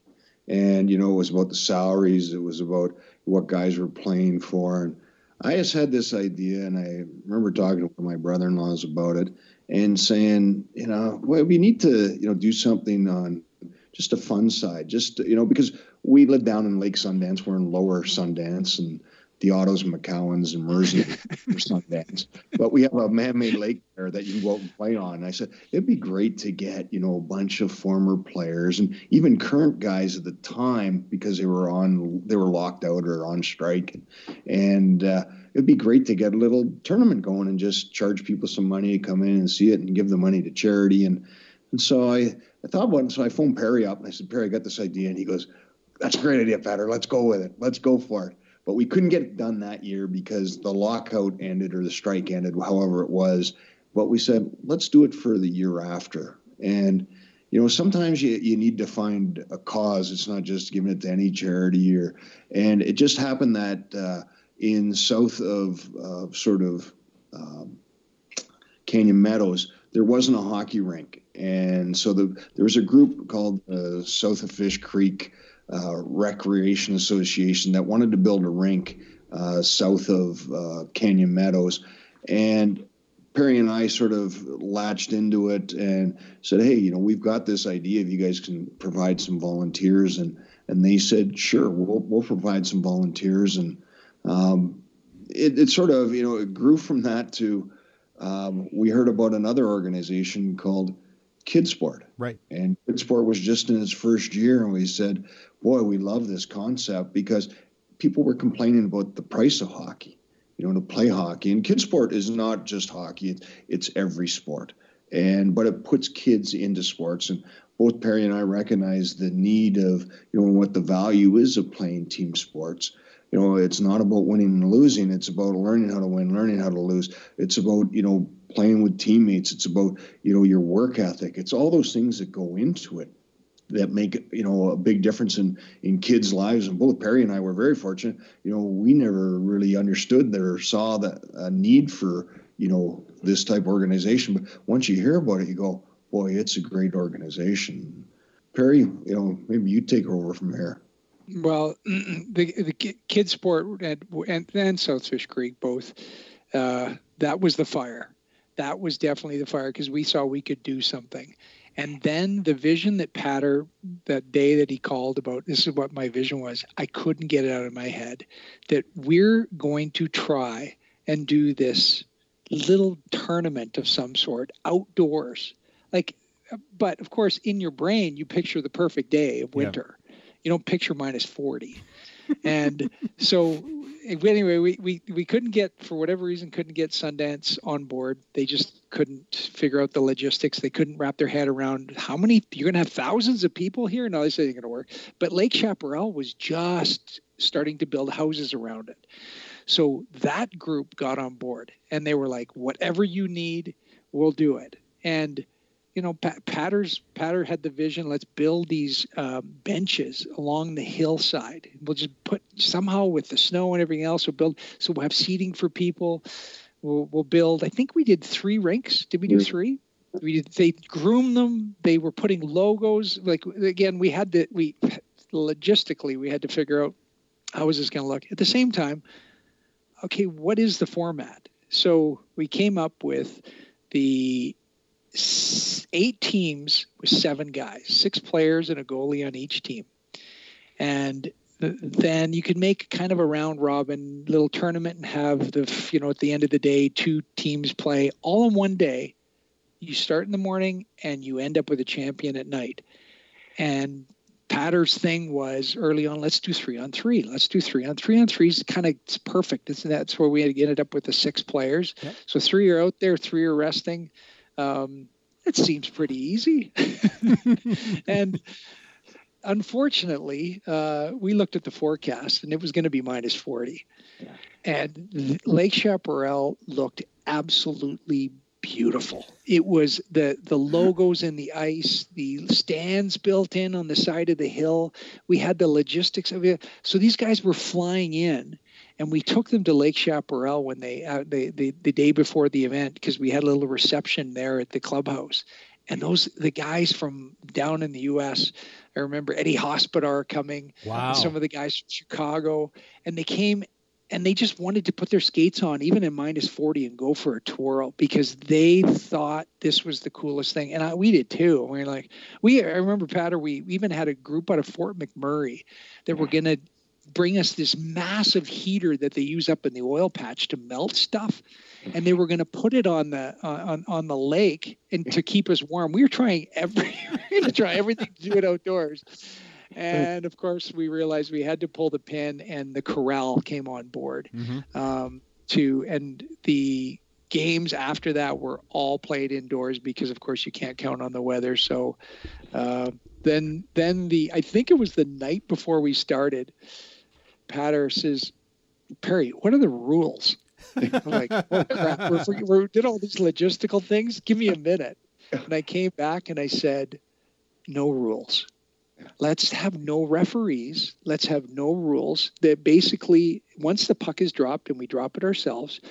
And you know, it was about the salaries, it was about what guys were playing for, and I just had this idea, and I remember talking to my brother-in-laws about it, and saying, you know, well, we need to, you know, do something on just a fun side, just you know, because we live down in Lake Sundance, we're in Lower Sundance, and the Ottos, and Macouns, and Mersey are Sundance. But we have a man-made lake there that you can go out and play on. And I said it'd be great to get you know a bunch of former players and even current guys at the time because they were on they were locked out or on strike, and uh, it'd be great to get a little tournament going and just charge people some money to come in and see it and give the money to charity and and so I I thought about it. So I phoned Perry up and I said Perry, I got this idea, and he goes, "That's a great idea, Patter. Let's go with it. Let's go for it." But we couldn't get it done that year because the lockout ended or the strike ended, however it was. But we said, let's do it for the year after. And, you know, sometimes you, you need to find a cause. It's not just giving it to any charity or, and it just happened that uh, in south of uh, sort of um, Canyon Meadows, there wasn't a hockey rink. And so the, there was a group called uh, South of Fish Creek uh, Recreation Association that wanted to build a rink uh, south of uh, Canyon Meadows. And Perry and I sort of latched into it and said, "Hey, you know, we've got this idea. If you guys can provide some volunteers," and and they said, "Sure, we'll we'll provide some volunteers." And um, it, it sort of you know it grew from that to um, we heard about another organization called Kidsport. Right. And Kidsport was just in its first year, and we said, "Boy, we love this concept because people were complaining about the price of hockey." you know, to play hockey. And Kidsport is not just hockey; it's, it's every sport. And but it puts kids into sports. And both Perry and I recognize the need of you know what the value is of playing team sports. You know, it's not about winning and losing. It's about learning how to win, learning how to lose. It's about you know playing with teammates. It's about you know your work ethic. It's all those things that go into it that make you know a big difference in in kids' lives. And both Perry and I were very fortunate. You know, we never really understood or saw that a need for you know this type of organization. But once you hear about it, you go, boy, it's a great organization. Perry, you know, maybe you take over from here. Well, the the kids sport and and, and South Fish Creek both. Uh, that was the fire. That was definitely the fire because we saw we could do something. And then the vision that Patter, that day that he called about, this is what my vision was. I couldn't get it out of my head that we're going to try and do this little tournament of some sort outdoors. Like, but of course, in your brain, you picture the perfect day of winter. Yeah. You don't picture minus 40. And so eh, anyway, we, we, we couldn't get, for whatever reason, couldn't get Sundance on board. They just couldn't figure out the logistics. They couldn't wrap their head around how many, you're going to have thousands of people here? No, this isn't going to work. But Lake Chaparral was just starting to build houses around it. So that group got on board and they were like, whatever you need, we'll do it. And you know, Patters Patter had the vision. Let's build these uh, benches along the hillside. We'll just put somehow with the snow and everything else. We'll build so we'll have seating for people. We'll, we'll build. I think we did three rinks. Did we do three? We did, they groomed them. They were putting logos. Like again, we had to we logistically we had to figure out how is this going to look. At the same time, okay, what is the format? So we came up with the eight teams with seven guys, six players and a goalie on each team. And then you could make kind of a round robin little tournament and have the, you know, at the end of the day, two teams play all in one day. You start in the morning and you end up with a champion at night. And Patter's thing was early on, let's do three on three. Let's do three on three on three is kind of perfect. that's where we ended up with the six players. Yep. So three are out there, three are resting. Um, it seems pretty easy. and unfortunately, uh, we looked at the forecast and it was going to be minus 40. Yeah. And Lake Chaparral looked absolutely beautiful. It was the the logos in the ice, the stands built in on the side of the hill. We had the logistics of it. So these guys were flying in and we took them to Lake Chaparral when they, uh, they, the the day before the event because we had a little reception there at the clubhouse, and those the guys from down in the U.S. I remember Eddie Hospodar coming, wow. some of the guys from Chicago, and they came and they just wanted to put their skates on even in minus 40 and go for a twirl because they thought this was the coolest thing and I, we did too we were like we i remember patter we even had a group out of fort mcmurray that were going to bring us this massive heater that they use up in the oil patch to melt stuff. And they were going to put it on the uh, on on the lake and to keep us warm. We were trying every we to try everything to do it outdoors. And of course we realized we had to pull the pin and the corral came on board. Mm-hmm. um, to and the games after that were all played indoors because of course you can't count on the weather. So uh, then then the i think it was the night before we started Patter says, Perry, what are the rules? I'm like, oh crap, we're, we did all these logistical things. Give me a minute. And I came back and I said, no rules. Let's have no referees. Let's have no rules. That basically, once the puck is dropped and we drop it ourselves,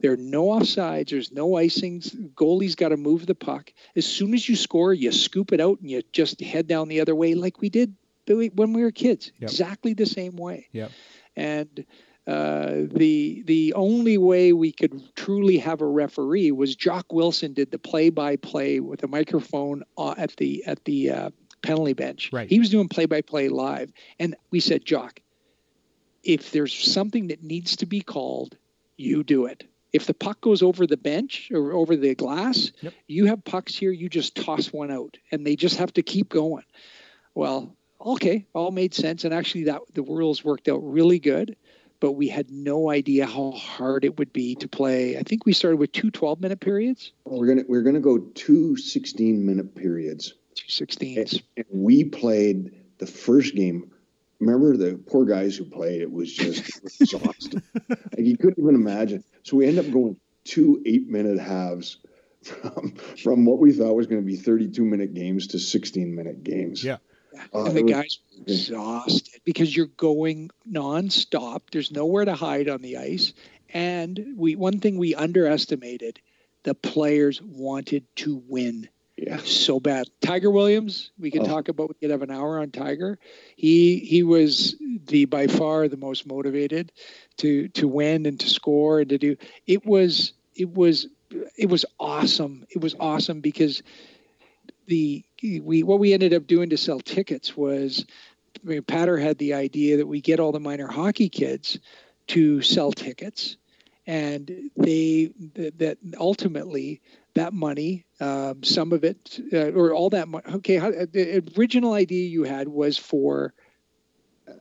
there are no offsides. There's no icings. Goalie's got to move the puck. As soon as you score, you scoop it out and you just head down the other way, like we did when we were kids, Yep. exactly the same way. Yep. And uh, the the only way we could truly have a referee was Jock Wilson did the play by play with a microphone uh, at the at the uh, penalty bench. Right. He was doing play by play live, and we said, Jock, if there's something that needs to be called, you do it. If the puck goes over the bench or over the glass, Yep. you have pucks here, you just toss one out and they just have to keep going. Well, okay, all made sense. And actually that the rules worked out really good, but we had no idea how hard it would be to play. I think we started with two 12 minute periods, We're gonna we're gonna go two 16 minute periods. two 16s. And we played the first game. Remember the poor guys who played? It was just it exhausting. like you couldn't even imagine. So we end up going two eight minute halves from from what we thought was going to be 32 minute games to 16 minute games. Yeah. Uh, and the guys were exhausted because you're going nonstop. There's nowhere to hide on the ice. And we one thing we underestimated, the players wanted to win Yeah. so bad. Tiger Williams, we could Oh. talk about. We could have an hour on Tiger. He he was the by far the most motivated to to win and to score and to do. It was it was it was awesome. It was awesome because the we what we ended up doing to sell tickets was I mean, Patter had the idea that we get all the minor hockey kids to sell tickets, and they that, that ultimately that money, um, some of it uh, or all that money. Okay, how, the original idea you had was for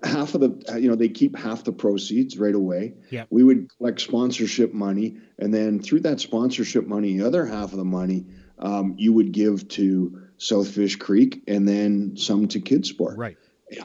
half of the you know they keep half the proceeds right away Yeah. we would collect sponsorship money and then through that sponsorship money the other half of the money um, you would give to South Fish Creek and then some to Kidsport. Right.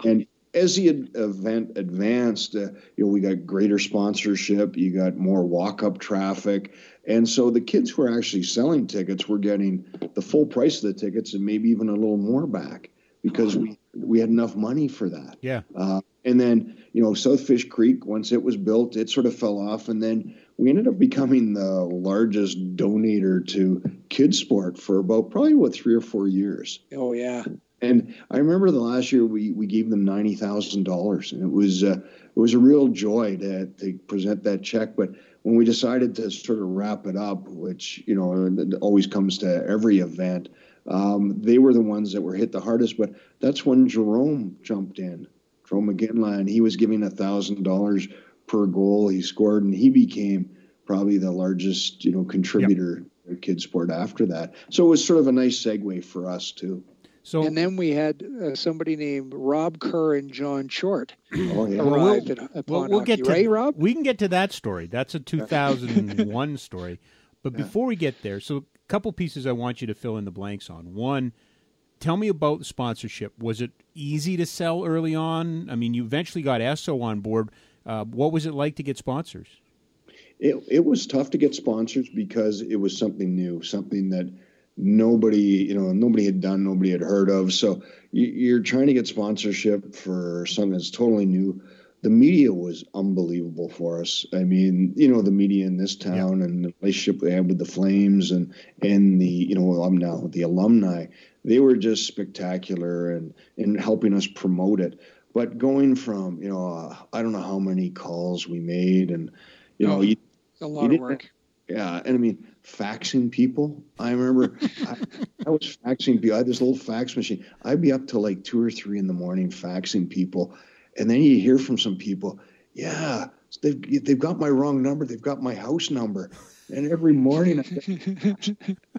and as the ad- event advanced uh, you know we got greater sponsorship you got more walk-up traffic and so the kids who are actually selling tickets were getting the full price of the tickets and maybe even a little more back because we we had enough money for that Yeah. uh, and then, you know, South Fish Creek, once it was built, it sort of fell off. And then we ended up becoming the largest donator to kids sport for about probably what three or four years. oh yeah And I remember the last year we, we gave them ninety thousand dollars, and it was uh, it was a real joy to to present that check. But when we decided to sort of wrap it up, which you know always comes to every event, um, they were the ones that were hit the hardest. But that's when Jarome jumped in, Jarome Iginla, and he was giving a thousand dollars per goal he scored, and he became probably the largest you know contributor to kids sport after that. So it was sort of a nice segue for us too. So and then we had uh, somebody named Rob Kerr and John Short Oh yeah. Well, arrive we'll- at, at we'll, we'll Hockey, get to right, Rob? we can get to that story. That's a 2001 story. But before we get there, so a couple pieces I want you to fill in the blanks on. One, tell me about the sponsorship. Was it easy to sell early on? I mean, you eventually got Esso on board. Uh, what was it like to get sponsors? It, it was tough to get sponsors because it was something new, something that nobody, you know, nobody had done, nobody had heard of. So you, you're trying to get sponsorship for something that's totally new. The media was unbelievable for us. I mean, you know, the media in this town and the relationship we had with the Flames and and the you know alumni, the alumni, they were just spectacular and and helping us promote it. But going from you know, uh, I don't know how many calls we made and you know, Oh. you, a lot of work. yeah, and I mean faxing people. I remember I, I was faxing people. I had this little fax machine. I'd be up till like two or three in the morning faxing people, and then you hear from some people, yeah, they've they've got my wrong number. They've got my house number, and every morning I get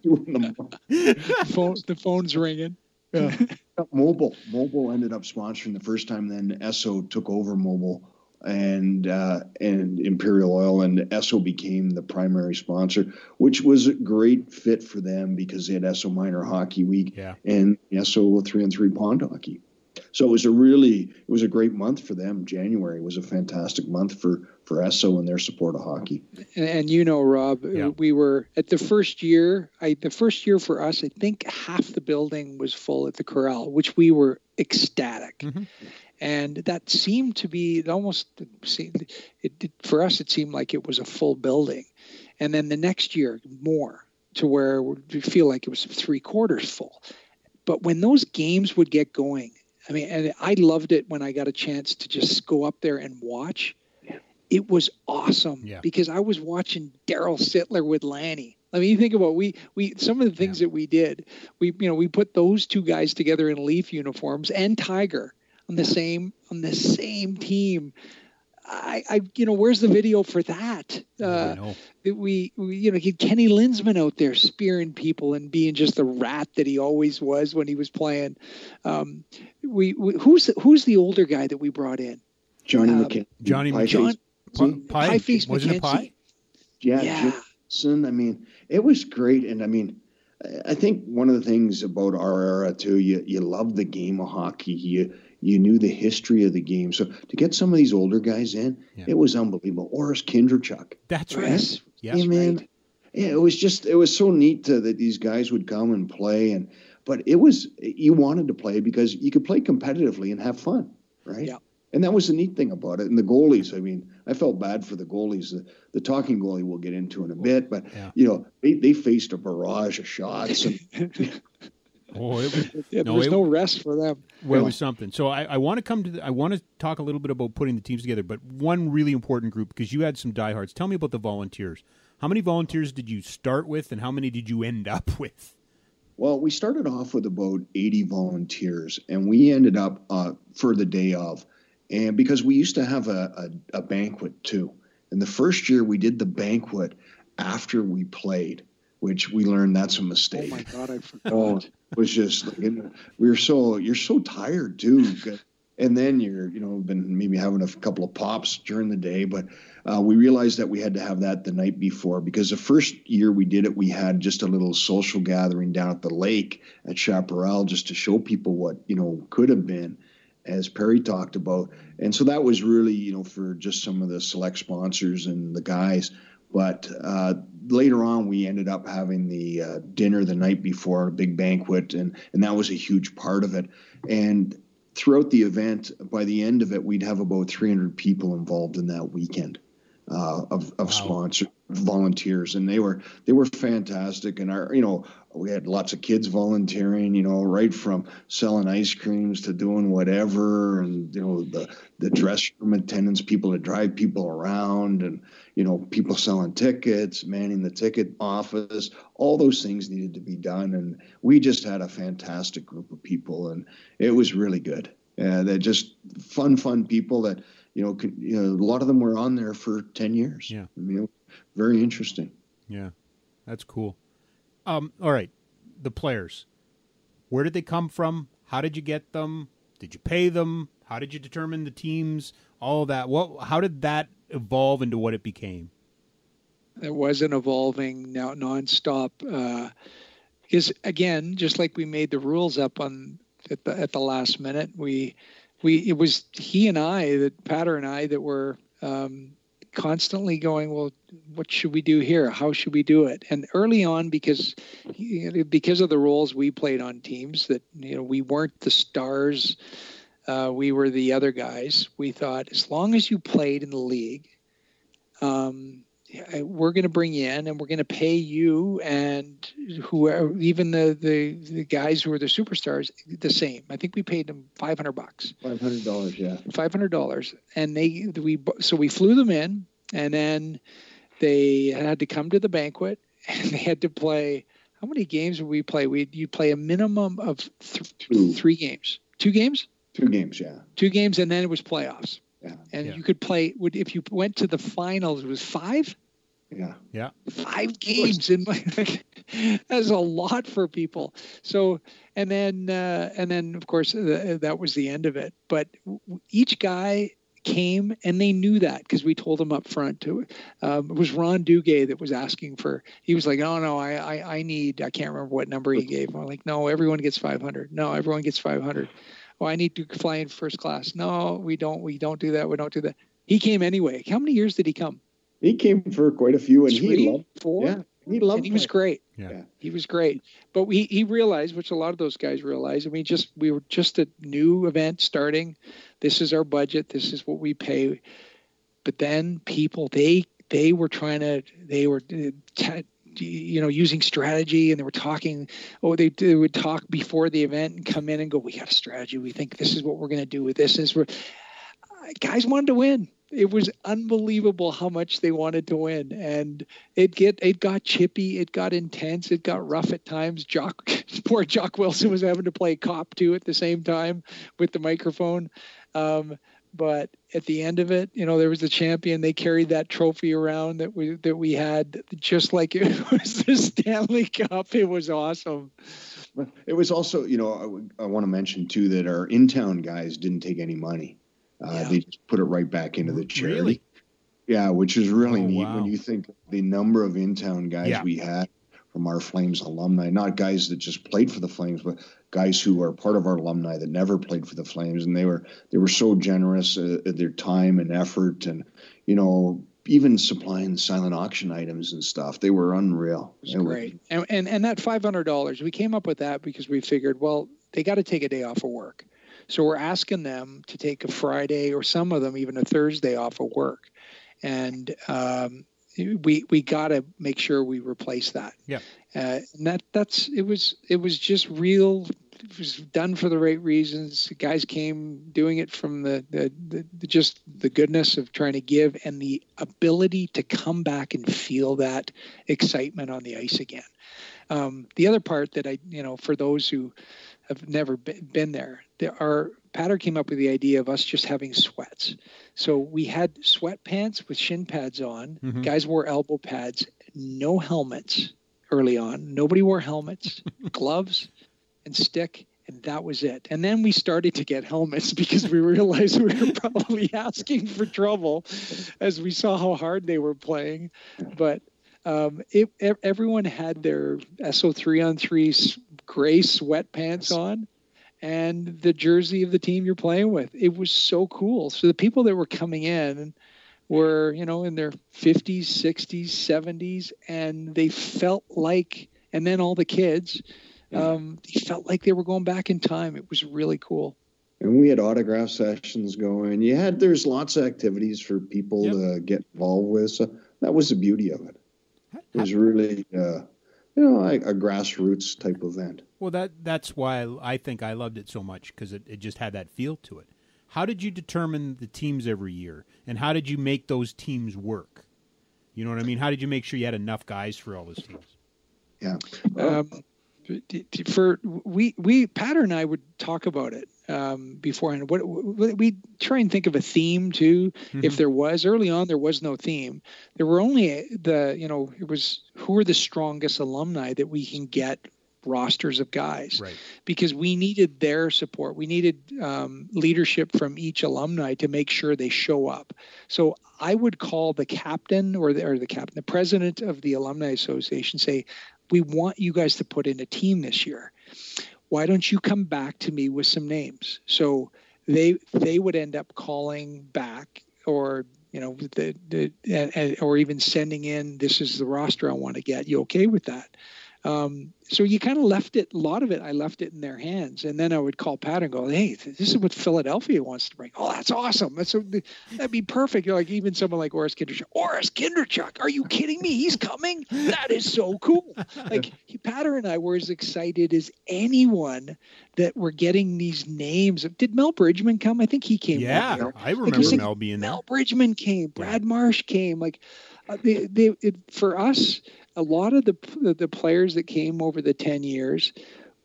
two in the morning. phone, the phone's ringing. Mobil. Mobil ended up sponsoring the first time. Then Esso took over Mobil and uh, and Imperial Oil, and Esso became the primary sponsor, which was a great fit for them because they had Esso Minor Hockey Week Yeah. and Esso three and three pond hockey. So it was a really it was a great month for them. January was a fantastic month for for Esso and their support of hockey. And, and you know, Rob, Yeah. we were at the first year. I the first year for us, I think half the building was full at the corral, which we were ecstatic. Mhm. And that seemed to be it almost seemed it, it for us. It seemed like it was a full building, and then the next year more to where we feel like it was three quarters full. But when those games would get going, I mean, and I loved it when I got a chance to just go up there and watch. Yeah. It was awesome Yeah. because I was watching Darryl Sittler with Lanny. I mean, you think about we we some of the things that we did. We you know we put those two guys together in Leaf uniforms and Tiger on the same on the same team. I, I you know where's the video for that? I Uh, know. we, we you know get Kenny Linseman out there spearing people and being just the rat that he always was when he was playing. Um, we, we who's who's the older guy that we brought in? Johnny Um, McKenzie. Johnny Pie John- Face. Pie? Pie-face Wasn't it pie? Yeah, Yeah. Jim Wilson. I mean, it was great, and I mean, I- I think one of the things about our era too, you you love the game of hockey. You you knew the history of the game, so to get some of these older guys in, Yeah. it was unbelievable. Orest Kindrachuk. That's right. Yes, Yes. Hey, man. right. Yeah, it was just it was so neat to, that these guys would come and play, and but it was you wanted to play because you could play competitively and have fun, right? Yeah. And that was the neat thing about it. And the goalies, I mean, I felt bad for the goalies. The, the talking goalie we'll get into in a bit, but Yeah. you know, they, they faced a barrage of shots. And Oh, it was, Yeah, there No, was it- no rest for them. well, it was something. So I, I want to come to. The, I want to talk a little bit about putting the teams together, but one really important group because you had some diehards. Tell me about the volunteers. How many volunteers did you start with, and how many did you end up with? Well, we started off with about 80 volunteers, and we ended up uh, for the day of, and because we used to have a, a, a banquet too. And the first year we did the banquet after we played, which we learned that's a mistake. Oh my God, I Oh, forgot. it was just like, we were so you're so tired too, and then you're you know been maybe having a couple of pops during the day, but uh, we realized that we had to have that the night before because the first year we did it, we had just a little social gathering down at the lake at Chaparral just to show people what you know could have been, as Perry talked about, and so that was really you know for just some of the select sponsors and the guys. But uh, later on, we ended up having the uh, dinner the night before, a big banquet, and and that was a huge part of it. And throughout the event, by the end of it, we'd have about 300 people involved in that weekend uh, of of Wow. sponsor volunteers, and they were they were fantastic. And our you know we had lots of kids volunteering, you know, right from selling ice creams to doing whatever, and you know the the dress room attendants, people to drive people around, and you know people selling tickets, manning the ticket office. All those things needed to be done, and we just had a fantastic group of people, and it was really good. Uh, they're just fun, fun people that you know, could, you know, a lot of them were on there for ten years. Yeah. I mean, very interesting. Yeah, that's cool. Um, all right, the players. Where did they come from? How did you get them? Did you pay them? How did you determine the teams? All that. What? How did that evolve into what it became? it wasn't evolving now nonstop. Uh, again, just like we made the rules up on at the at the last minute, we we it was he and I that Patter and I that were um, constantly going, well, what should we do here? How should we do it? And early on, because because of the roles we played on teams, that you know we weren't the stars, uh, we were the other guys. We thought as long as you played in the league. Um, Uh, we're going to bring you in and we're going to pay you and whoever, even the, the, the guys who are the superstars, the same. I think we paid them 500 bucks, Five hundred dollars, yeah. $500. And they, we, so we flew them in and then they had to come to the banquet and they had to play. How many games would we play? We you play a minimum of th- three games, two games, Two games, yeah. two games, and then it was playoffs. Yeah. And Yeah. you could play. Would if you went to the finals, it was five Yeah. Yeah. five games in my that's a lot for people so and then uh, and then of course the, that was the end of it but w- each guy came and they knew that because we told them up front to um, it was ron duguay that was asking for he was like oh no I, I i need i can't remember what number he gave i'm like no everyone gets 500 no everyone gets 500 oh i need to fly in first class no we don't we don't do that we don't do that he came anyway how many years did he come He came for quite a few, and he loved. four Yeah, he loved. and he was great. Yeah. He was great. But we he realized, which a lot of those guys realized, I mean, just we were just a new event starting. This is our budget. This is what we pay. But then people they they were trying to they were uh, t- you know using strategy and they were talking oh they, they would talk before the event and come in and go we a strategy. We think this is what we're going to do with this. Is guys wanted to win. It was unbelievable how much they wanted to win. And it get it got chippy it got intense it got rough at times. Jock poor jock wilson was having to play cop too at the same time with the microphone. Um, but at the end of it, you know, there was the champion. They carried that trophy around that we that we had, just like it was the Stanley Cup. It was awesome. It was also, you know, I, I want to mention too that our in-town guys didn't take any money. Uh, yeah. They just put it right back into the charity. Really? Yeah, which is really oh, neat wow. when you think the number of in-town guys yeah. we had from our Flames alumni, not guys that just played for the Flames, but guys who are part of our alumni that never played for the Flames, and they were they were so generous uh, their time and effort, and you know even supplying silent auction items and stuff. They were unreal. It was great. and, and and that five hundred dollars, we came up with that because we figured, well, they got to take a day off of work. So we're asking them to take a Friday or some of them even a Thursday off of work. And um, we we got to make sure we replace that. Yeah. Uh, and that that's it was it was just real. It was done for the right reasons. The guys came doing it from the, the, the, the just the goodness of trying to give and the ability to come back and feel that excitement on the ice again. Um, the other part that I, you know, for those who have never been there, there are Patter came up with the idea of us just having sweats. So we had sweatpants with shin pads on. Mm-hmm. Guys wore elbow pads, no helmets early on. Nobody wore helmets, gloves, and stick, and that was it. And then we started to get helmets because we realized we were probably asking for trouble as we saw how hard they were playing. But um, it, everyone had their Esso3 on 3 gray sweatpants on and the jersey of the team you're playing with. It was so cool. So the people that were coming in were, you know, in their 50s, 60s, 70s, and they felt like, and then all the kids, um, they felt like they were going back in time. It was really cool. And we had autograph sessions going. You had there's lots of activities for people yep. to get involved with. So that was the beauty of it. It was really, uh, you know, a, a grassroots type event. Well, that that's why I think I loved it so much because it, it just had that feel to it. How did you determine the teams every year, and how did you make those teams work? You know what I mean? How did you make sure you had enough guys for all those teams? Yeah. Um, for we we Patter and I would talk about it um, beforehand. What, what we try and think of a theme too. Mm-hmm. If there was early on, there was no theme. There were only the you know it was who are the strongest alumni that we can get rosters of guys right. because we needed their support. We needed um, leadership from each alumni to make sure they show up. So I would call the captain or the, or the captain, the president of the alumni association, say, "We want you guys to put in a team this year. Why don't you come back to me with some names?" So they they would end up calling back or you know the, the or even sending in this is the roster I want to get. You okay with that? Um, so you kind of left it, a lot of it, I left it in their hands. And then I would call Pat and go, hey, this is what Philadelphia wants to bring. Oh, that's awesome. That's a, that'd be perfect. You're like even someone like Orest Kindrachuk. Orest Kindrachuk, are you kidding me? He's coming? That is so cool. Like Patter and I were as excited as anyone that we're getting these names. Did Mel Bridgman come? I think he came. Yeah, I remember like, Mel being there. Mel Bridgman came. Brad. Marsh came. Like uh, they, they, it, for us, a lot of the the players that came over the 10 years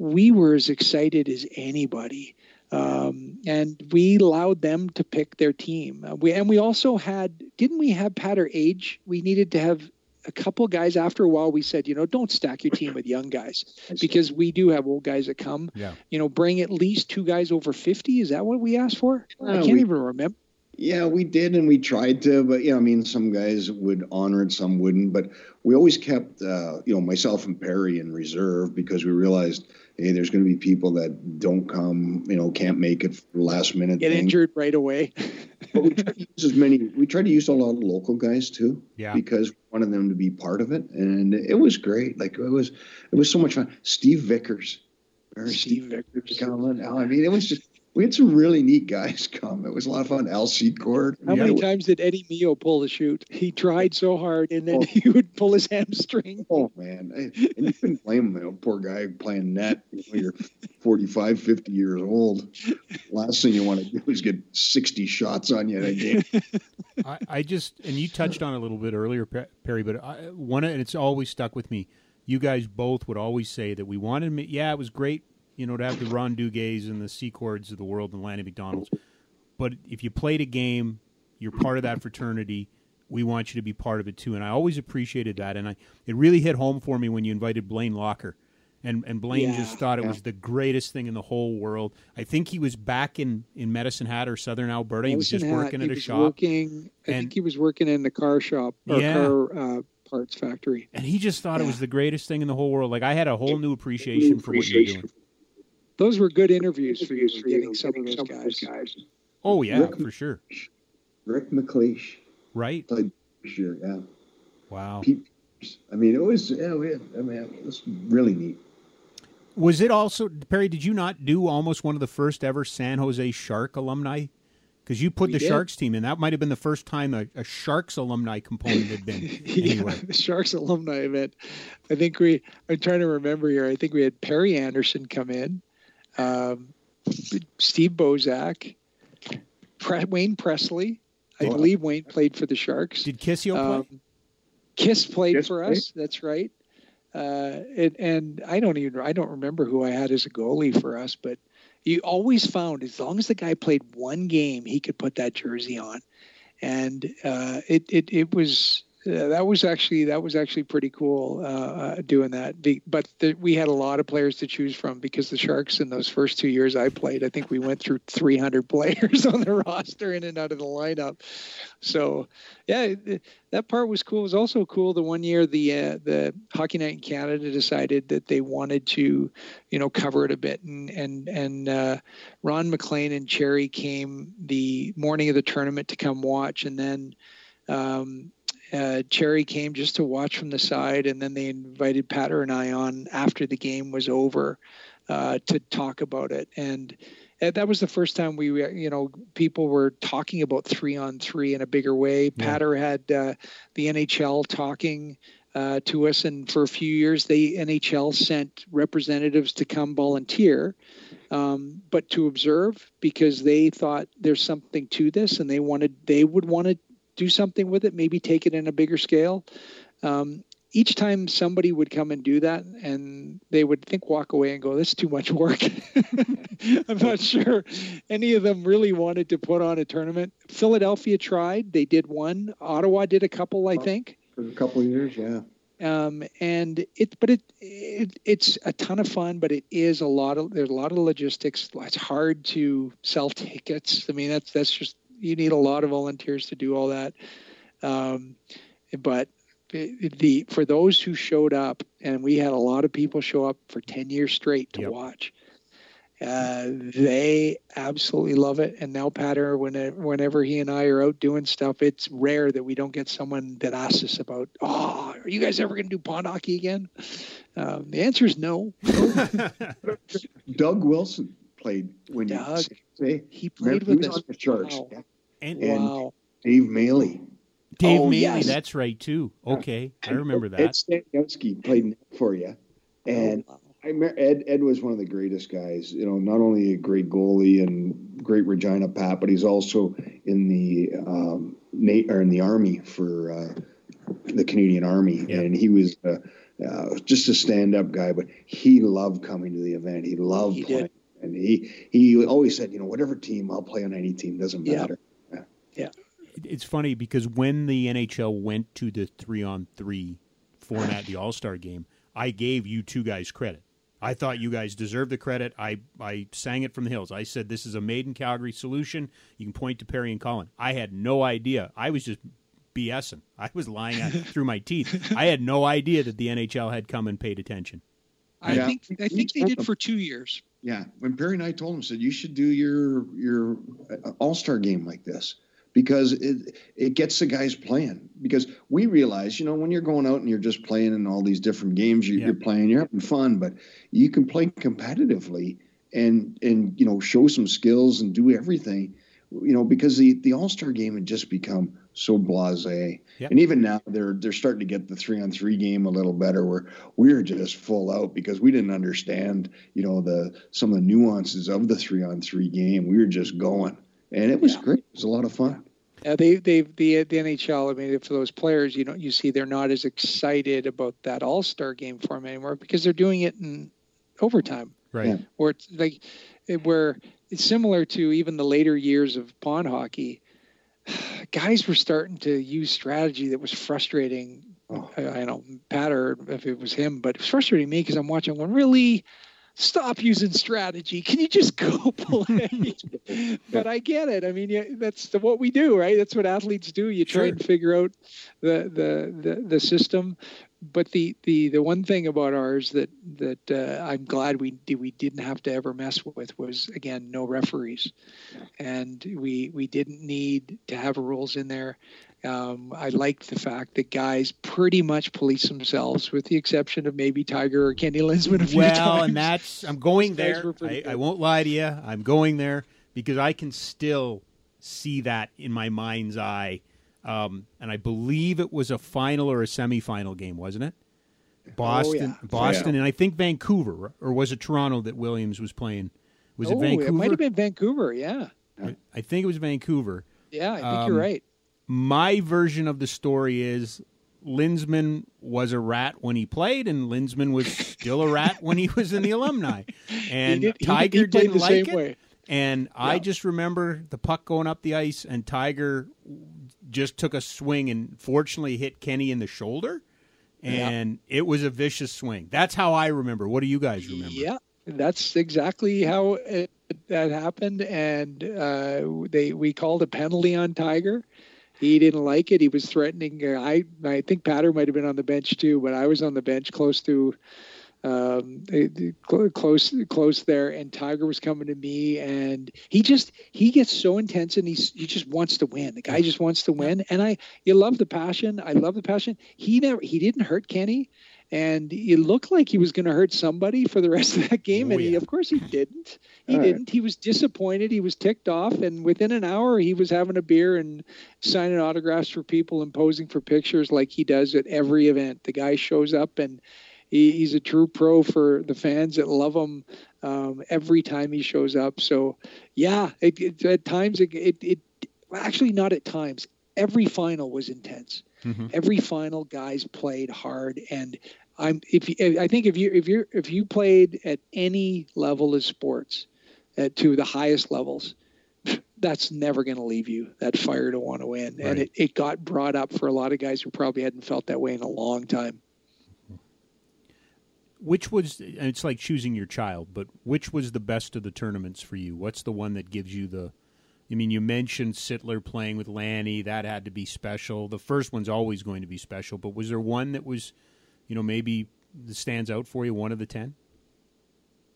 we were as excited as anybody. Um, and we allowed them to pick their team. Uh, we and we also had didn't we have patter age? We needed to have a couple guys after a while we said you know don't stack your team with young guys because we do have old guys that come. Yeah. you know bring at least two guys over 50 is that what we asked for? Uh, i can't we, even remember yeah, we did, and we tried to, but yeah, I mean, some guys would honor it, some wouldn't. But we always kept, uh, you know, myself and Perry in reserve because we realized, hey, there's going to be people that don't come, you know, can't make it for last minute. Get thing. injured right away. but we tried to use as many. We tried to use a lot of local guys too, yeah, because we wanted them to be part of it, and it was great. Like it was, it was so much fun. Steve Vickers, Steve, Steve Vickers coming. I mean, it was just we had some really neat guys come. It was a lot of fun. Al Secord. How many times did Eddie Mio pull the shoot? He tried so hard, and then oh. he would pull his hamstring. Oh man, and you couldn't blame him. You know, poor guy playing net. You know, you're 45, 50 years old. Last thing you want to do is get 60 shots on you in a game. I, I, just and you touched on a little bit earlier, Perry, but I, one and it's always stuck with me. You guys both would always say that we wanted. To Yeah, it was great you know, to have the Ron Duguays and the Secords of the world and Lanny McDonald's. But if you played a game, you're part of that fraternity. We want you to be part of it too. And I always appreciated that. And I, it really hit home for me when you invited Blaine Lacher. And, and Blaine yeah, just thought it yeah. was the greatest thing in the whole world. I think he was back in, in Medicine Hat or Southern Alberta. Medicine he was just Hat. working at a shop. Working, I and, think he was working in the car shop or yeah. car uh, parts factory. And he just thought it was the greatest thing in the whole world. Like I had a whole new appreciation for what you're doing those were good interviews for you, for getting some, of those, guys. guys. Oh yeah, Rick, for sure. Rick MacLeish, right? Played year, yeah. Wow. Pete, I mean, it was. Yeah, we had, I mean, it was really neat. Was it also Perry? Did you not do almost one of the first ever San Jose Shark alumni? Because you put we the did. Sharks team in. That might have been the first time a, a Sharks alumni component had been. yeah, anyway. the Sharks alumni event. I think we. I'm trying to remember here. I think we had Perry Anderson come in um, Steve Bozek, Pre- Wayne Presley. I oh, believe Wayne played for the Sharks. Did Kisio um, play? Kiss played Kiss for us. That's right. Uh, it, and I don't even I don't remember who I had as a goalie for us, but you always found as long as the guy played one game, he could put that jersey on, and uh, it, it it was yeah, that was actually that was actually pretty cool uh, uh doing that. But the, we had a lot of players to choose from because the Sharks in those first two years I played, I think we went through 300 players on the roster in and out of the lineup. So, yeah, that part was cool. It was also cool the one year the uh, the Hockey Night in Canada decided that they wanted to, you know, cover it a bit, and and and uh, Ron MacLean and Cherry came the morning of the tournament to come watch, and then. Um, uh, Cherry came just to watch from the side, and then they invited Patter and I on after the game was over uh, to talk about it. And uh, that was the first time we, you know, people were talking about three on three in a bigger way. Yeah. Patter had uh, the NHL talking uh, to us, and for a few years, the NHL sent representatives to come volunteer. Um, but to observe because they thought there's something to this and they wanted they would want to do something with it, maybe take it in a bigger scale. Um, each time somebody would come and do that and they would think walk away and go this is too much work. I'm not sure any of them really wanted to put on a tournament. Philadelphia tried. They did one. Ottawa did a couple i think. For a couple of years yeah. Um, and it but it, it it's a ton of fun but it is a lot of there's a lot of logistics. It's hard to sell tickets. I mean that's that's just you need a lot of volunteers to do all that. Um, but the for those who showed up, and we had a lot of people show up for ten years straight to yep. watch. Uh, they absolutely love it. And now Patter, whenever, whenever he and I are out doing stuff, it's rare that we don't get someone that asks us about, oh, are you guys ever going to do pond hockey again? Um, the answer is no. Doug Wilson played when Doug, you he played with us. on the Sharks. Wow. And, and wow. Dave Maley. Dave oh, Maley, yes. that's right too. Okay, I remember that. Ed Staniowski played for you, and oh, wow. I remember Ed. Ed was one of the greatest guys. You know, not only a great goalie and great Regina Pat, but he's also in the um, or in the army for uh, the Canadian Army, yeah. and he was. Uh, uh, just a stand-up guy, but he loved coming to the event. He loved he playing, did. and he he always said, you know, whatever team I'll play on any team doesn't matter. Yeah. Yeah. It's funny because when the NHL went to the three on three format, the All Star game, I gave you two guys credit. I thought you guys deserved the credit. I, I sang it from the hills. I said, This is a made in Calgary solution. You can point to Perry and Colin. I had no idea. I was just BSing. I was lying through my teeth. I had no idea that the NHL had come and paid attention. I yeah. think I think they did for two years. Yeah, when Perry and I told him, said you should do your your uh, All Star game like this because it it gets the guys playing. Because we realize, you know, when you're going out and you're just playing in all these different games, you're, yeah. you're playing, you're having fun, but you can play competitively and and you know show some skills and do everything you know because the the all-star game had just become so blasé yep. and even now they're they're starting to get the three on three game a little better where we're just full out because we didn't understand you know the some of the nuances of the three on three game we were just going and it was yeah. great it was a lot of fun yeah, they they the the NHL. I mean, for those players, you know, you see they're not as excited about that All Star game form anymore because they're doing it in overtime right? Yeah. Where it's like where it's similar to even the later years of pond hockey. Guys were starting to use strategy that was frustrating. Oh. I, I know Pat or if it was him, but it was frustrating me because I'm watching one really stop using strategy. Can you just go play? but I get it. I mean, yeah, that's the, what we do, right? That's what athletes do. You try sure. and figure out the, the, the, the system but the, the the one thing about ours that that uh, I'm glad we did, we didn't have to ever mess with was again no referees, and we we didn't need to have rules in there. Um, I like the fact that guys pretty much police themselves, with the exception of maybe Tiger or Kenny Linseman. A few well, times. and that's I'm going there. I, I won't lie to you. I'm going there because I can still see that in my mind's eye um, and I believe it was a final or a semifinal game, wasn't it? Boston, oh, yeah. Boston, yeah. and I think Vancouver, or was it Toronto that Williams was playing? Was oh, it Vancouver? It might have been Vancouver. Yeah, I think it was Vancouver. Yeah, I think um, you're right. My version of the story is Linseman was a rat when he played, and Linseman was still a rat when he was in the alumni. And did, Tiger he, he didn't like it. Way. And yeah. I just remember the puck going up the ice, and Tiger just took a swing and fortunately hit Kenny in the shoulder. And yeah. it was a vicious swing. That's how I remember. What do you guys remember? Yeah, that's exactly how it, that happened. And uh, they we called a penalty on Tiger. He didn't like it. He was threatening. Uh, I I think Patter might have been on the bench too, but I was on the bench close to um, close close there and tiger was coming to me and he just he gets so intense and he's he just wants to win. The guy just wants to win and i you love the passion. I love the passion. He never he didn't hurt kenny and it looked like he was going to hurt somebody for the rest of that game oh, and he, of course he didn't he All didn't right. he was disappointed he was ticked off and within an hour he was having a beer and signing autographs for people and posing for pictures like he does at every event the guy shows up and he, he's a true pro for the fans that love him um, every time he shows up. So, yeah, it, it, at times it, it, it actually not at times. Every final was intense. Mm-hmm. Every final, guys played hard, and I'm if you, I think if you if you if you played at any level of sports, at, to the highest levels, that's never going to leave you that fire to want to win. Right. And it, it got brought up for a lot of guys who probably hadn't felt that way in a long time which was it's like choosing your child, but which was the best of the tournaments for you? What's the one that gives you the I mean, you mentioned Sittler playing with Lanny. That had to be special. The first one's always going to be special, but was there one that was, you know, maybe stands out for you, one of the 10?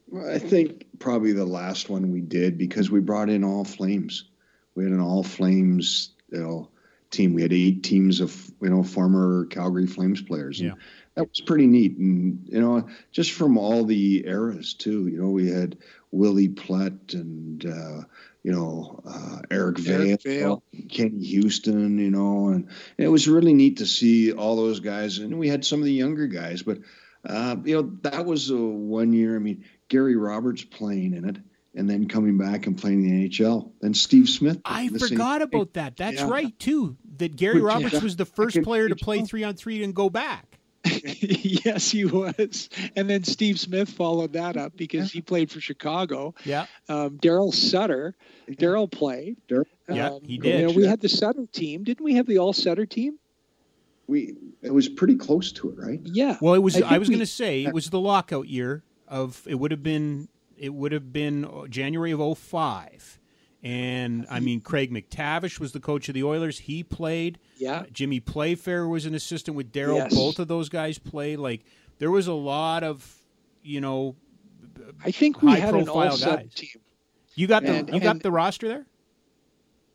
Well, I think probably the last one we did because we brought in all Flames. We had an all Flames, you know, team. We had eight teams of, you know, former Calgary Flames players. Yeah that was pretty neat. And, you know, just from all the eras, too. You know, we had Willie Plett and, uh, you know, uh, Eric, Eric Vail, Kenny Houston, you know, and, and, it was really neat to see all those guys. And we had some of the younger guys, but, uh, you know, that was a one year. I mean, Gary Roberts playing in it and then coming back and playing in the NHL. Then Steve Smith. I forgot about that. That's yeah. right, too. That Gary Roberts was the first player to play three on three and go back. yes, he was. And then Steve Smith followed that up because he played for Chicago. Yeah. Um, Daryl Sutter. Daryl played. Um, yeah, he did. You know, we had the Sutter team. Didn't we have the all Sutter team? We it was pretty close to it, right? Yeah. Well, it was. I, I was going to say it was the lockout year of. It would have been. It would have been January of 05. And I mean, Craig MacTavish was the coach of the Oilers. He played. Yeah. Jimmy Playfair was an assistant with Daryl. Yes. Both of those guys played. Like there was a lot of, you know, I think we had an all guys. team. You got the and, you got the roster there.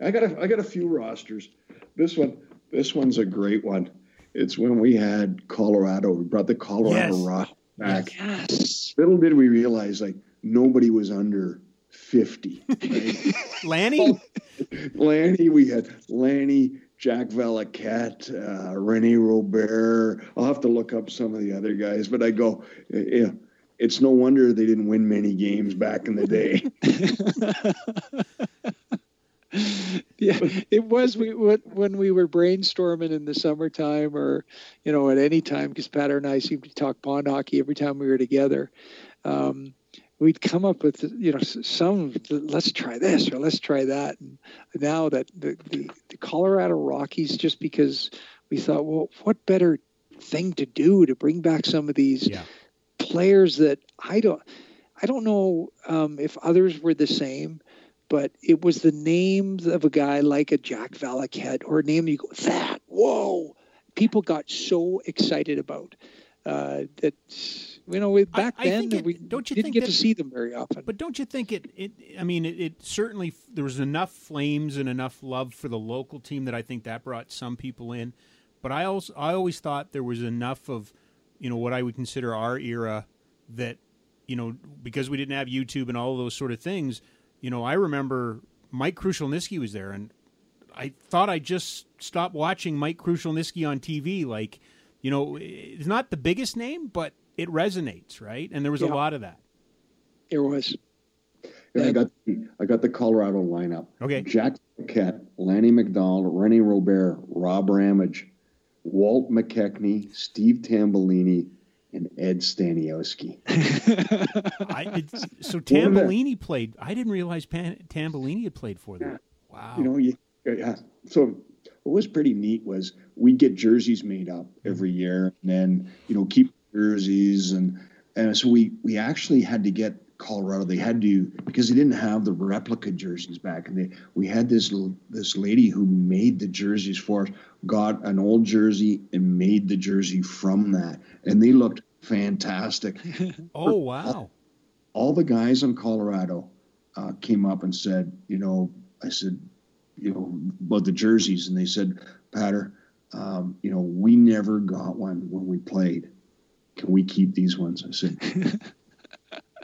I got a I got a few rosters. This one this one's a great one. It's when we had Colorado. We brought the Colorado yes. roster back. Yes. Little did we realize, like nobody was under 50. Right? Lanny? Lanny, we had Lanny, Jack Valiquette, uh, Rene Robert. I'll have to look up some of the other guys, but I go, yeah, it's no wonder they didn't win many games back in the day. yeah, it was we when we were brainstorming in the summertime, or you know, at any time, because Pat and I seemed to talk pond hockey every time we were together. Um, we'd come up with you know some let's try this or let's try that and now that the, the, the, colorado rockies just because we thought well what better thing to do to bring back some of these yeah. players that i don't i don't know um, if others were the same but it was the names of a guy like a jack Valiquette or a name you go that whoa people got so excited about uh, that you know, back I, I then it, we don't you didn't get that, to see them very often. But don't you think it? It. I mean, it, it, certainly there was enough flames and enough love for the local team that I think that brought some people in. But I also I always thought there was enough of, you know, what I would consider our era that, you know, because we didn't have YouTube and all of those sort of things. You know, I remember Mike Krushelnyski was there, and I thought I just stopped watching Mike Krushelnyski on TV. Like, you know, it's not the biggest name, but it resonates, right? And there was yeah. a lot of that. There was. Yeah, I got I got the Colorado lineup. Okay. Jack Paquette, Lanny McDonald, Rene Robert, Rob Ramage, Walt McKechnie, Steve Tambellini, and Ed Staniowski. I, so Tambellini played. I didn't realize Pan, Tambellini had played for them. Yeah. Wow. You know, you, yeah. So what was pretty neat was we'd get jerseys made up mm-hmm. every year, and then you know keep jerseys and and so we we actually had to get Colorado. They had to because they didn't have the replica jerseys back, and they we had this this lady who made the jerseys for us. Got an old jersey and made the jersey from that, and they looked fantastic. oh wow! All, all, the guys in Colorado uh, came up and said, you know, I said, you know, about the jerseys, and they said, Patter, um, you know, we never got one when we played can we keep these ones? I said,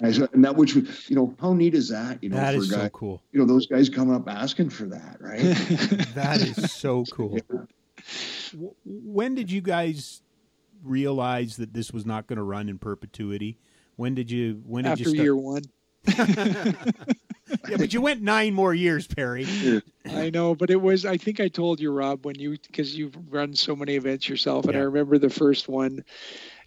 I said, and that which was, you know, how neat is that? You know, that for is a guy, so cool. You know, those guys coming up asking for that, right? that is so cool. Yeah. When did you guys realize that this was not going to run in perpetuity? When did you? When did After you start? year one. yeah, but you went nine more years, Perry. I know, but it was. I think I told you, Rob, when you because you've run so many events yourself, and yeah. I remember the first one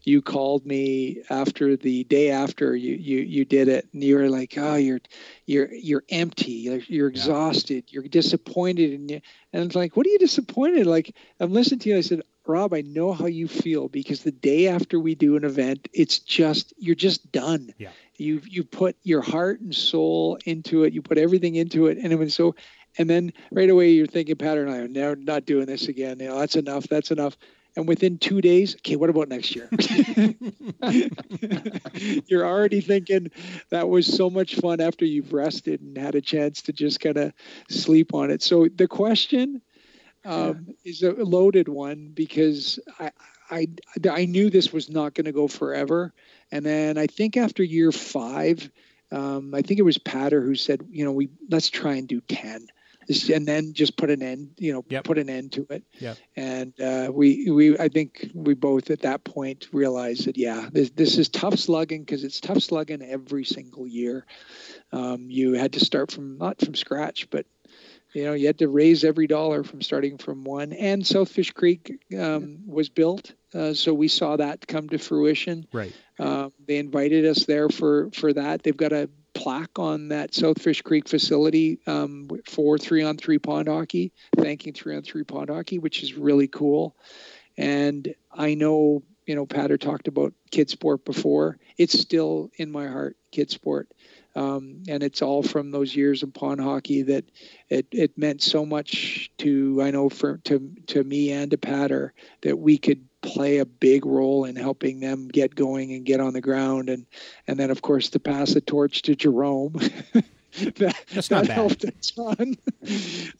you called me after the day after you you you did it and you were like oh you're you're you're empty. You're, you're exhausted. Yeah. you're disappointed and you, and it's like what are you disappointed? Like i'm listening to you i said rob i know how you feel because the day after we do an event it's just you're just done. Yeah. You you put your heart and soul into it. You put everything into it and it was so and then right away you're thinking pattern i am never not doing this again. You know that's enough. That's enough and within two days, okay, what about next year? You're already thinking that was so much fun after you've rested and had a chance to just kind of sleep on it. So the question um, yeah. is a loaded one because I, I, I knew this was not going to go forever. And then I think after year five, um, I think it was Patter who said, you know, we let's try and do 10 and then just put an end, you know, yep. put an end to it. Yeah. And uh, we, we, I think we both at that point realized that, yeah, this, this is tough slugging because it's tough slugging every single year. Um, you had to start from not from scratch, but you know, you had to raise every dollar from starting from one. And South Fish Creek um, was built, uh, so we saw that come to fruition. Right. Um, they invited us there for for that. They've got a plaque on that South Fish Creek facility um, for three on three pond hockey, thanking three on three pond hockey, which is really cool. And I know, you know, Patter talked about Kidsport before. It's still in my heart, Kidsport. Um, and it's all from those years of pond hockey that it, it meant so much to I know for to to me and to Patter that we could play a big role in helping them get going and get on the ground. And and then of course to pass the torch to Jarome. That, That's that helped a ton.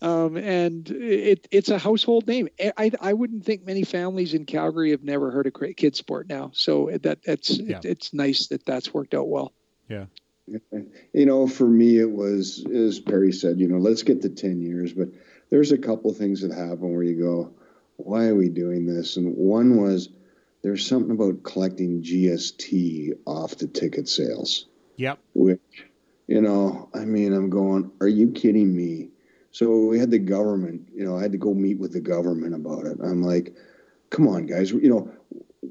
Um, and it, it's a household name. I, I wouldn't think many families in Calgary have never heard of Kidsport now. So that that's yeah. it, it's nice that that's worked out well. Yeah. You know, for me, it was, as Perry said, you know, let's get to 10 years. But there's a couple of things that happen where you go, why are we doing this? And one was there's something about collecting GST off the ticket sales. Yep. Which, you know, I mean, I'm going, are you kidding me? So we had the government, you know, I had to go meet with the government about it. I'm like, come on, guys, you know,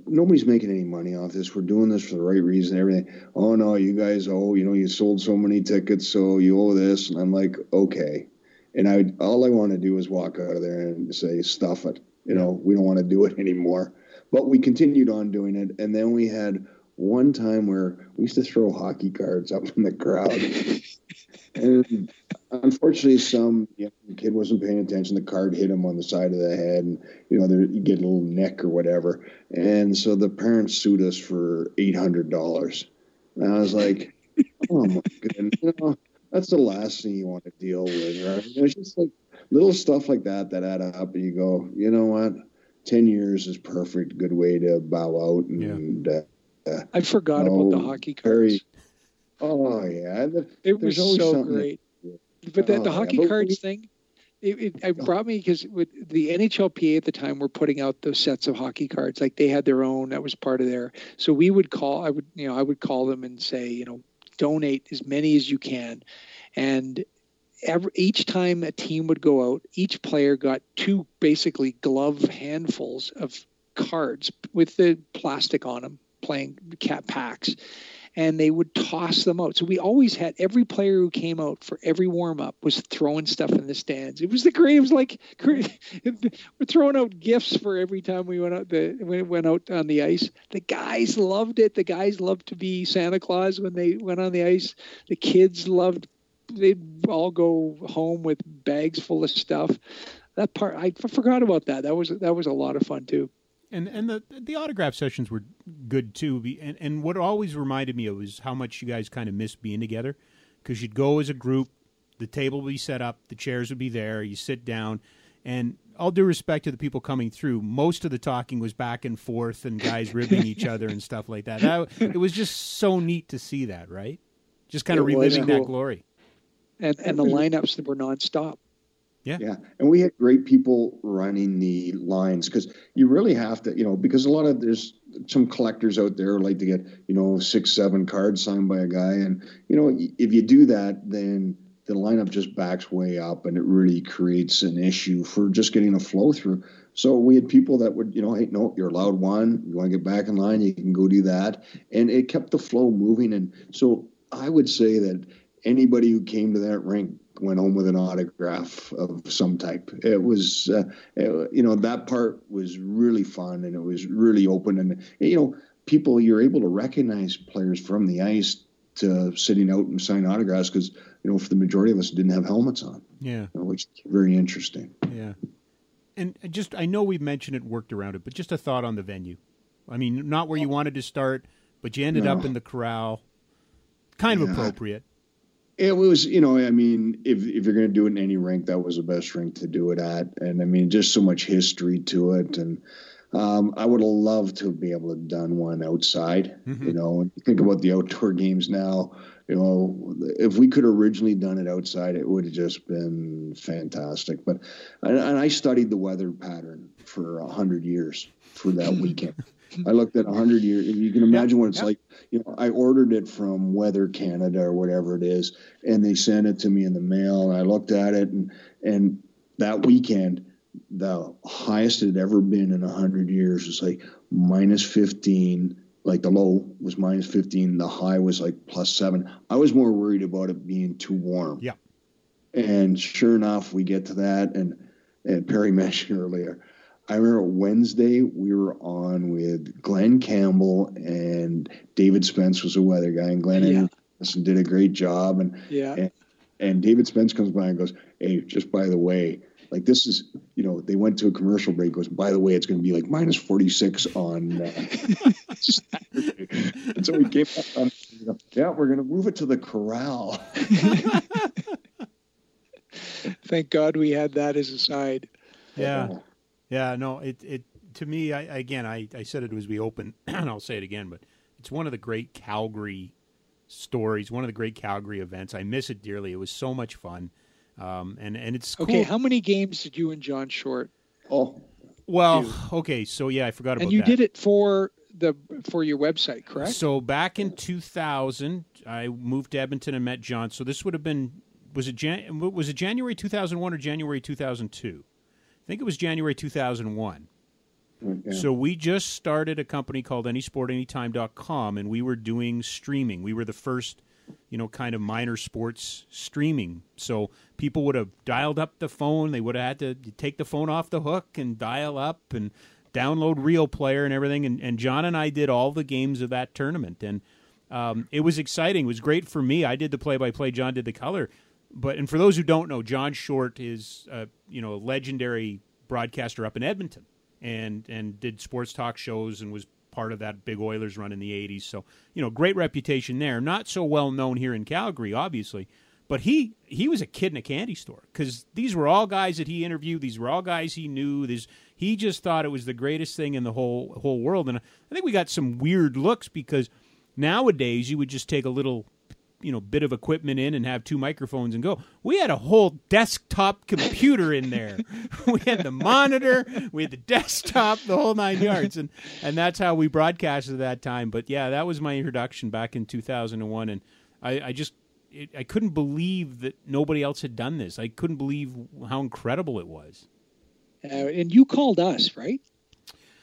nobody's making any money off this. We're doing this for the right reason. Everything. Oh no, you guys oh, You know, you sold so many tickets, so you owe this. And I'm like, okay. And I all I want to do is walk out of there and say, stuff it. You know, we don't want to do it anymore. But we continued on doing it, and then we had one time where we used to throw hockey cards up in the crowd. and unfortunately, some young kid wasn't paying attention. The card hit him on the side of the head, and you know, there, you get a little neck or whatever. And so the parents sued us for eight hundred dollars. And I was like, "Oh my goodness, you know, that's the last thing you want to deal with." Right? It's just like little stuff like that that add up, and you go, "You know what? Ten years is perfect. Good way to bow out." And yeah. uh, I forgot about the hockey cards. Very, oh yeah, the, it was so great. But the, the oh, hockey yeah, cards we, thing, it, it, it, brought me because with the NHLPA at the time were putting out those sets of hockey cards. Like they had their own. That was part of their. So we would call. I would you know I would call them and say you know donate as many as you can, and every, each time a team would go out, each player got two basically glove handfuls of cards with the plastic on them, playing cat packs and they would toss them out. So we always had every player who came out for every warm up was throwing stuff in the stands. It was the great. It was like we're throwing out gifts for every time we went out the when went out on the ice. The guys loved it. The guys loved to be Santa Claus when they went on the ice. The kids loved. They'd all go home with bags full of stuff. That part I forgot about that. That was that was a lot of fun too and and the the autograph sessions were good too. And and what always reminded me of was how much you guys kind of missed being together, because you'd go as a group, the table would be set up, the chairs would be there, you sit down, and all due respect to the people coming through, most of the talking was back and forth and guys ribbing each other and stuff like that. that. It was just so neat to see that, right? Just kind of reliving cool. that glory. And and the lineups that were nonstop. Yeah. Yeah. And we had great people running the lines because you really have to, you know, because a lot of there's some collectors out there like to get, you know, six, seven cards signed by a guy. And, you know, if you do that, then the lineup just backs way up and it really creates an issue for just getting a flow through. So we had people that would, you know, hey, no, you're allowed one. You want to get back in line, you can go do that. And it kept the flow moving. And so I would say that anybody who came to that rink went home with an autograph of some type. It was, uh, it, you know, that part was really fun and it was really open. And, you know, people, you're able to recognize players from the ice to sitting out and sign autographs because, you know, for the majority of us didn't have helmets on. Yeah. You know, which is very interesting. Yeah. And just, I know we've mentioned it, worked around it, but just a thought on the venue. I mean, not where you wanted to start, but you ended no. up in the corral. Kind of yeah. appropriate. It was, you know, I mean, if if you're going to do it in any rink, that was the best rink to do it at, and I mean, just so much history to it, and um, I would have loved to be able to have done one outside. Mm-hmm. You know, think about the outdoor games now. You know, if we could originally done it outside, it would have just been fantastic. But and, and I studied the weather pattern for a hundred years for that weekend. I looked at 100 years. You can imagine what it's like. You know, I ordered it from Weather Canada or whatever it is, and they sent it to me in the mail. And I looked at it, and and that weekend, the highest it had ever been in 100 years was like minus 15. Like the low was minus 15, the high was like plus seven. I was more worried about it being too warm. Yeah. And sure enough, we get to that, and and Perry mentioned earlier I remember Wednesday we were on with Glenn Campbell and David Spence was a weather guy, and Glenn yeah. and did a great job. And yeah, and, and, David Spence comes by and goes, "Hey, just by the way." Like this is, you know, they went to a commercial break. Goes, by the way, it's going to be like minus forty six on. Uh, and so we came up on, you know, yeah, we're going to move it to the corral. Thank God we had that as a side. Yeah. Yeah, no, it it to me, I again, I, I said it was be open, and I'll say it again, but it's one of the great Calgary stories, one of the great Calgary events. I miss it dearly. It was so much fun. Um, and and it's cool. Okay, how many games did you and John Short? Oh, well, do? okay, so yeah, I forgot about And you that. did it for the for your website, correct? So back in 2000, I moved to Edmonton and met John. So this would have been was it Jan, was it January 2001 or January 2002? I think it was January 2001. okay. So we just started a company called AnySportAnytime.com, and we were doing streaming. We were the first, you know, kind of minor sports streaming. So people would have dialed up the phone. They would have had to take the phone off the hook and dial up and download Real Player and everything. And, and John and I did all the games of that tournament, and um, it was exciting. It was great for me. I did the play-by-play. John did the color. But and for those who don't know, John Short is uh, you know a legendary broadcaster up in Edmonton and and did sports talk shows and was part of that big Oilers run in the 80s. So, you know, great reputation there. Not so well known here in Calgary, obviously. But he he was a kid in a candy store cuz these were all guys that he interviewed, these were all guys he knew. These he just thought it was the greatest thing in the whole whole world and I think we got some weird looks because nowadays you would just take a little you know bit of equipment in and have two microphones and go. We had a whole desktop computer in there. we had the monitor, we had the desktop, the whole nine yards, and and that's how we broadcasted at that time. But yeah, that was my introduction back in two thousand and one, and I, I just. It, I couldn't believe that nobody else had done this. I couldn't believe how incredible it was. Uh, and you called us, right?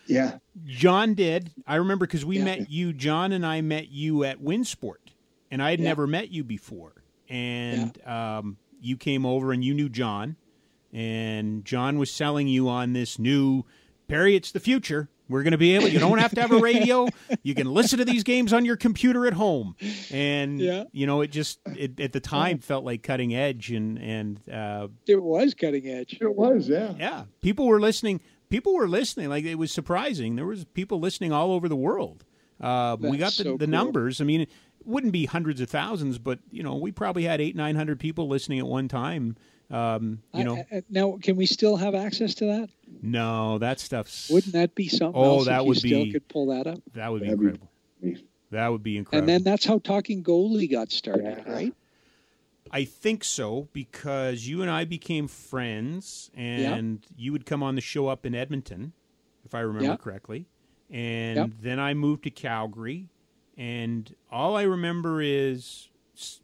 yeah. John did. I remember because we Yeah. met you. John and I met you at Winsport, and I had Yeah. never met you before. And um, you came over, and you knew John, and John was selling you on this new Perry. It's the future. We're going to be able. You don't have to have a radio. You can listen to these games on your computer at home, and Yeah. you know it just it, at the time felt like cutting edge, and and uh, It was cutting edge. It was, yeah. yeah, people were listening. People were listening. Like it was surprising. There was people listening all over the world. Uh, we got the, so the cool. numbers. I mean, it wouldn't be hundreds of thousands, but you know, we probably had eight, nine hundred people listening at one time. Um, you I- know, I- now, can we still have access to that? no, that stuff's Wouldn't that be something Oh, else if that you would still be- could pull that up? that would be That'd be- incredible. That would be incredible. And then that's how Talking Goalie got started, Yeah. right? I think so because you and I became friends, and you would come on the show up in Edmonton, if I remember Yeah. correctly. And Yep. then I moved to Calgary, and all I remember is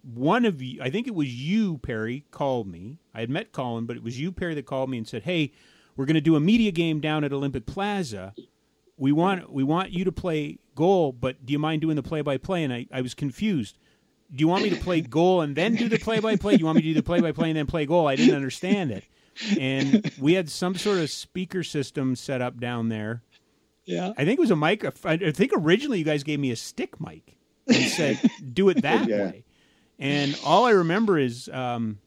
one of you. I think it was you, Perry, called me. I had met Colin, but it was you, Perry, that called me and said, "Hey, we're going to do a media game down at Olympic Plaza. We want we want you to play goal, but do you mind doing the play by play?" And I, I was confused do you want me to play goal and then do the play by play? Do you want me to do the play by play and then play goal? I didn't understand it. And we had some sort of speaker system set up down there. Yeah. I think it was a mic. I think originally you guys gave me a stick mic and said, do it that Yeah. way. And all I remember is um,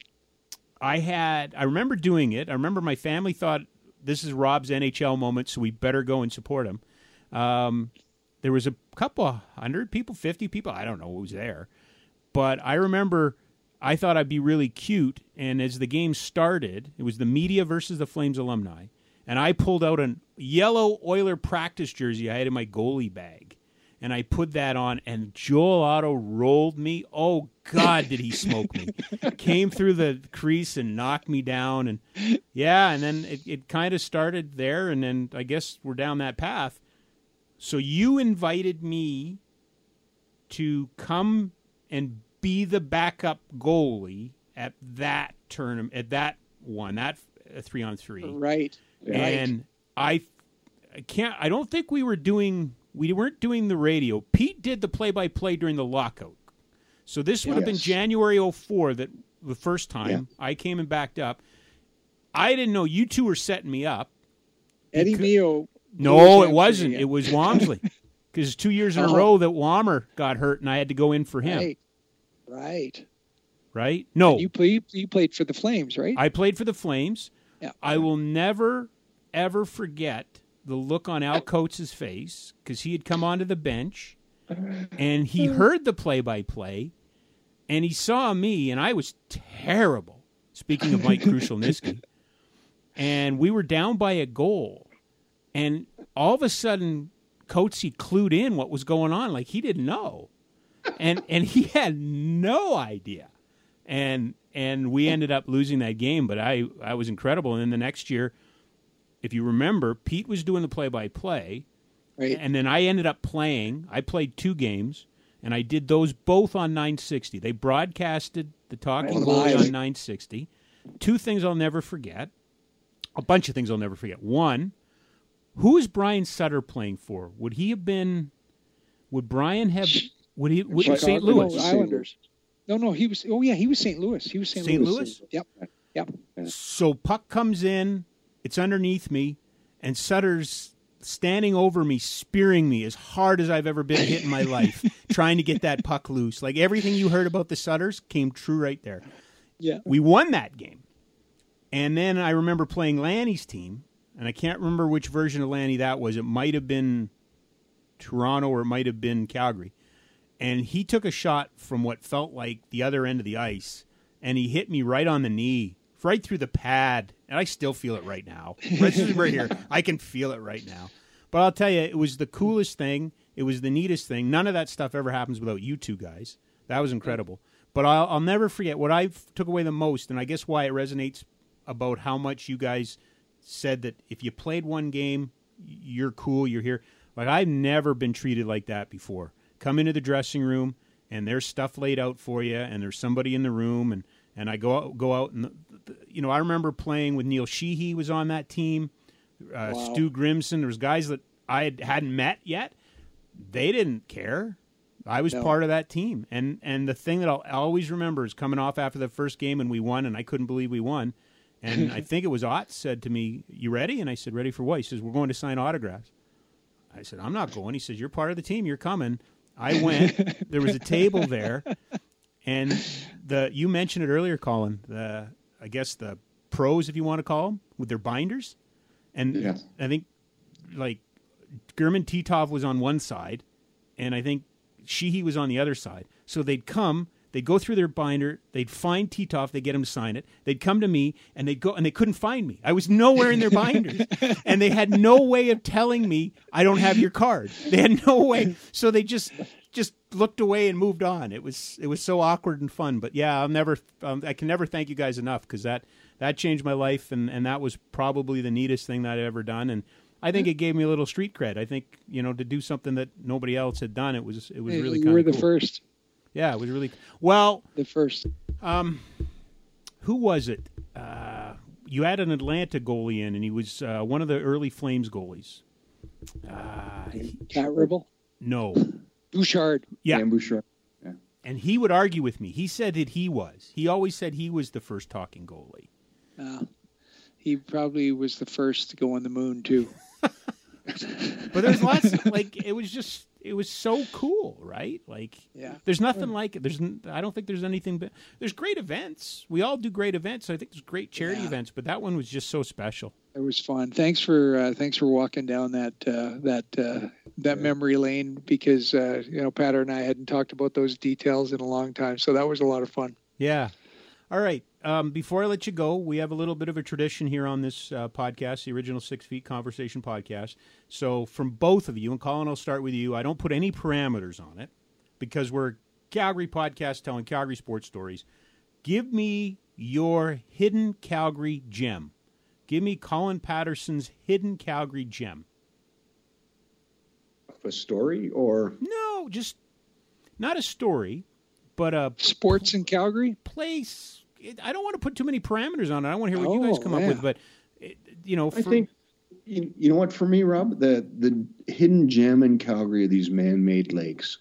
I had, I remember doing it. I remember my family thought this is Rob's NHL moment, so we better go and support him. Um, there was a couple hundred people, 50 people, I don't know who was there. But I remember I thought I'd be really cute. And as the game started, it was the media versus the Flames alumni. And I pulled out a yellow Oiler practice jersey I had in my goalie bag. And I put that on, and Joel Otto rolled me. Oh, God, did he smoke me. Came through the crease and knocked me down. And yeah, and then it, it kind of started there. And then I guess we're down that path. So you invited me to come and be the backup goalie at that tournament, at that one, that uh, three on three. Right. And I, I can't. I don't think we were doing. We weren't doing the radio. Pete did the play-by-play during the lockout. So this would have been January 04 that the first time I came and backed up. I didn't know you two were setting me up. Eddie Because- Mio. No, it wasn't. It was Wamsley. Because two years in a Oh. row that Wammer got hurt and I had to go in for him. Right. Right. Right? No, You play, you played for the Flames, right? I played for the Flames. Yeah. I will never, ever forget the look on Al Coates' face because he had come onto the bench and he heard the play by play and he saw me and I was terrible. Speaking of Mike Krushelnyski. And we were down by a goal. And all of a sudden, Coates, he clued in what was going on. Like he didn't know. and and he had no idea, and and we ended up losing that game. But I I was incredible. And then the next year, if you remember, Pete was doing the play by play, and then I ended up playing. I played two games, and I did those both on 960. They broadcasted the Talking. Goalie on 960. Two things I'll never forget. A bunch of things I'll never forget. One, who is Brian Sutter playing for? Would he have been? Would Brian have? Would he? Would Chicago- St. Uh, no, Louis? Islanders. No, no, he was. Oh yeah, he was St. Louis. He was St. St. Louis. Louis? Yep. Yep. So puck comes in, it's underneath me, and Sutter's standing over me, spearing me as hard as I've ever been hit in my life, trying to get that puck loose. Like everything you heard about the Sutters came true right there. Yeah. We won that game. And then I remember playing Lanny's team, and I can't remember which version of Lanny that was. It might have been Toronto or it might have been Calgary. And he took a shot from what felt like the other end of the ice, and he hit me right on the knee, right through the pad. And I still feel it right now. Right, right here. I can feel it right now. But I'll tell you, it was the coolest thing. It was the neatest thing. None of that stuff ever happens without you two guys. That was incredible. But I'll, I'll never forget what I took away the most, and I guess why it resonates about how much you guys said that if you played one game, you're cool, you're here. Like I've never been treated like that before. Come into the dressing room and there's stuff laid out for you, and there's somebody in the room, and and I go out, go out and you know I remember playing with Neil Sheehy was on that team, uh, Wow. Stu Grimson. There was guys that I had, hadn't met yet. They didn't care. I was No. part of that team, and and the thing that I'll always remember is coming off after the first game and we won, and I couldn't believe we won. And I think it was Ott said to me, "You ready?" And I said, "Ready for what?" He says, "We're going to sign autographs." I said, "I'm not going." He says, "You're part of the team. You're coming." I went. there was a table there, and the you mentioned it earlier, Colin. The I guess the pros, if you want to call them, with their binders, and Yeah. I think like German Titov was on one side, and I think Sheehy was on the other side. So they'd come, they'd go through their binder, they'd find Titov, they'd get him to sign it. They'd come to me, and they'd go, and they couldn't find me. I was nowhere in their binders, and they had no way of telling me I don't have your card. They had no way, so they just just looked away and moved on. It was it was so awkward and fun. But yeah, I'll never, um, I can never thank you guys enough because that that changed my life, and and that was probably the neatest thing that I've ever done, and. I think it gave me a little street cred. I think you know to do something that nobody else had done. It was it was Hey, really you were the cool. first. Yeah, it was really well. The first. Um, who was it? Uh, you had an Atlanta goalie in, and he was uh, one of the early Flames goalies. Uh, Pat Ribble. no, Bouchard. yeah, Dan Bouchard. and he would argue with me. He said that he was. He always said he was the first talking goalie. Uh, he probably was the first to go on the moon too. But there's lots like it was just it was so cool, right? Like Yeah. There's nothing like it. There's I don't think there's anything but there's great events. We all do great events. I think there's great charity Yeah. events, but that one was just so special. It was fun. Thanks for uh, thanks for walking down that uh, that uh, that memory lane because uh, you know Pat and I hadn't talked about those details in a long time, so that was a lot of fun. Yeah. All right. Um, before I let you go, we have a little bit of a tradition here on this uh, podcast, the original Six Feet Conversation podcast. So, from both of you, and Colin, I'll start with you. I don't put any parameters on it because we're a Calgary podcast telling Calgary sports stories. Give me your hidden Calgary gem. Give me Colin Patterson's hidden Calgary gem. A story or No, just not a story, but a Sports in Calgary. place. I don't want to put too many parameters on it. I want to hear what you guys Oh, come up with, but it, you know, I think you, you know what for me, Rob, the the hidden gem in Calgary are these man-made lakes.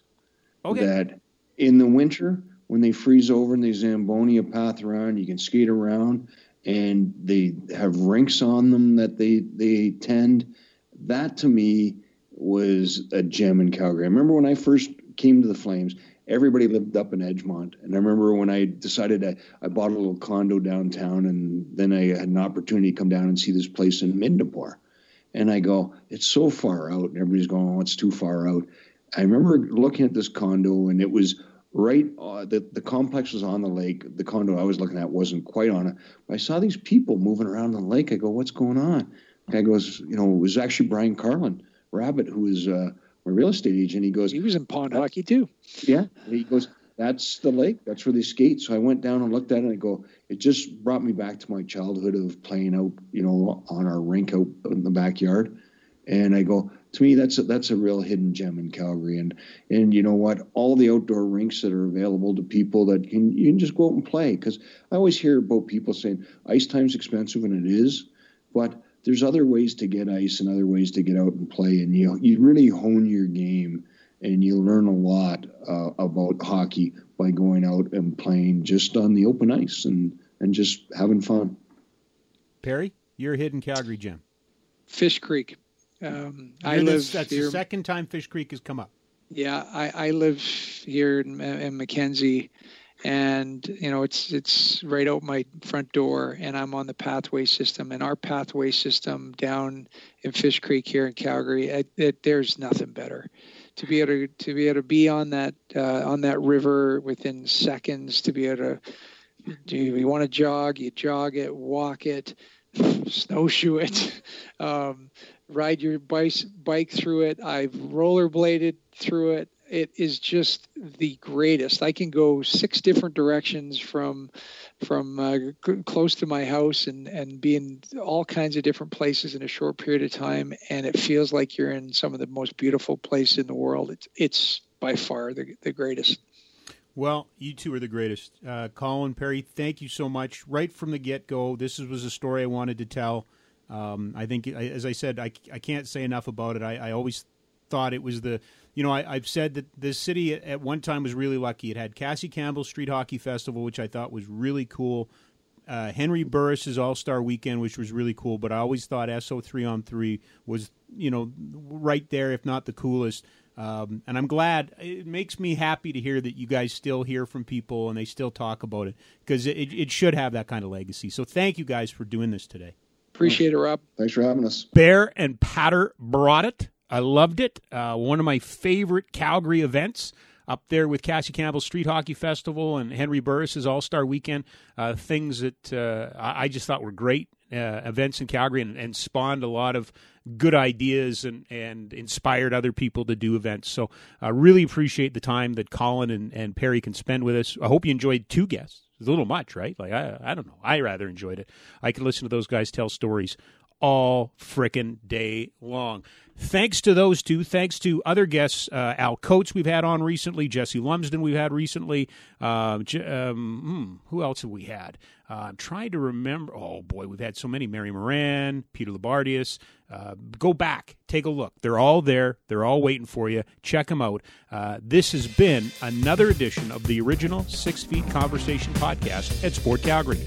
okay, That in the winter when they freeze over and they zamboni a path around, you can skate around, and they have rinks on them that they they tend. That to me was a gem in Calgary. I remember when I first came to the Flames, everybody lived up in Edgemont. And I remember when I decided I, I bought a little condo downtown and then I had an opportunity to come down and see this place in Midnapore. And I go, it's so far out. And everybody's going, oh, it's too far out. I remember looking at this condo and it was right, uh, the, the complex was on the lake. The condo I was looking at wasn't quite on it. But I saw these people moving around the lake. I go, what's going on? The guy goes, you know, it was actually Brian Carlin, Rabbit, who was uh, my real estate agent. He goes, he was in pond hockey too. Yeah, he goes, that's the lake. That's where they skate. So I went down and looked at it and I go, it just brought me back to my childhood of playing out, you know, on our rink out in the backyard. And I go, to me, that's a, that's a real hidden gem in Calgary. And and you know what? All the outdoor rinks that are available to people that can you can just go out and play. Because I always hear about people saying ice time's expensive, and it is, but there's other ways to get ice and other ways to get out and play, and you you really hone your game and you learn a lot uh, about hockey by going out and playing just on the open ice and and just having fun. Perry, you're a hidden Calgary gem. Fish Creek. Um, I live. That's here, the second time Fish Creek has come up. Yeah, I, I live here in, in McKenzie, and you know it's it's right out my front door, and I'm on the pathway system. And our pathway system down in Fish Creek here in Calgary, it, it, there's nothing better to be able to to be able to be on that uh, on that river within seconds. To be able to do you want to jog, you jog it, walk it, snowshoe it. Um, ride your bike bike through it. I've rollerbladed through it. It is just the greatest. I can go six different directions from from uh, close to my house and and be in all kinds of different places in a short period of time, and it feels like you're in some of the most beautiful places in the world. It's it's by far the the greatest. Well, you two are the greatest. Uh, Colin Perry, thank you so much. Right from the get go, this was a story I wanted to tell. Um, I think, as I said, I, I can't say enough about it. I, I always thought it was the, you know, I, have said that this city at one time was really lucky. It had Cassie Campbell Street Hockey Festival, which I thought was really cool. Uh, Henry Burris's All Star Weekend, which was really cool. But I always thought Esso three on three was, you know, right there, if not the coolest. Um, and I'm glad. It makes me happy to hear that you guys still hear from people and they still talk about it because it, it should have that kind of legacy. So thank you guys for doing this today. Appreciate it, Rob. Thanks for having us. Bear and Patter brought it. I loved it. Uh, one of my favorite Calgary events up there with Cassie Campbell Street Hockey Festival and Henry Burris's All Star Weekend. Uh, things that uh, I just thought were great uh, events in Calgary and, and, spawned a lot of good ideas and, and inspired other people to do events. So I really appreciate the time that Colin and, and Perry can spend with us. I hope you enjoyed two guests. It's a little much, right? Like I, I don't know. I rather enjoyed it. I could listen to those guys tell stories all frickin' day long. Thanks to those two. Thanks to other guests, uh, Al Coates we've had on recently, Jesse Lumsden we've had recently. Uh, um, hmm, who else have we had? Uh, I'm trying to remember. Oh boy, we've had so many. Mary Moran, Peter Labardius. Uh, go back, take a look. They're all there. They're all waiting for you. Check them out. Uh, this has been another edition of the original Six Feet Conversation podcast at Sport Calgary.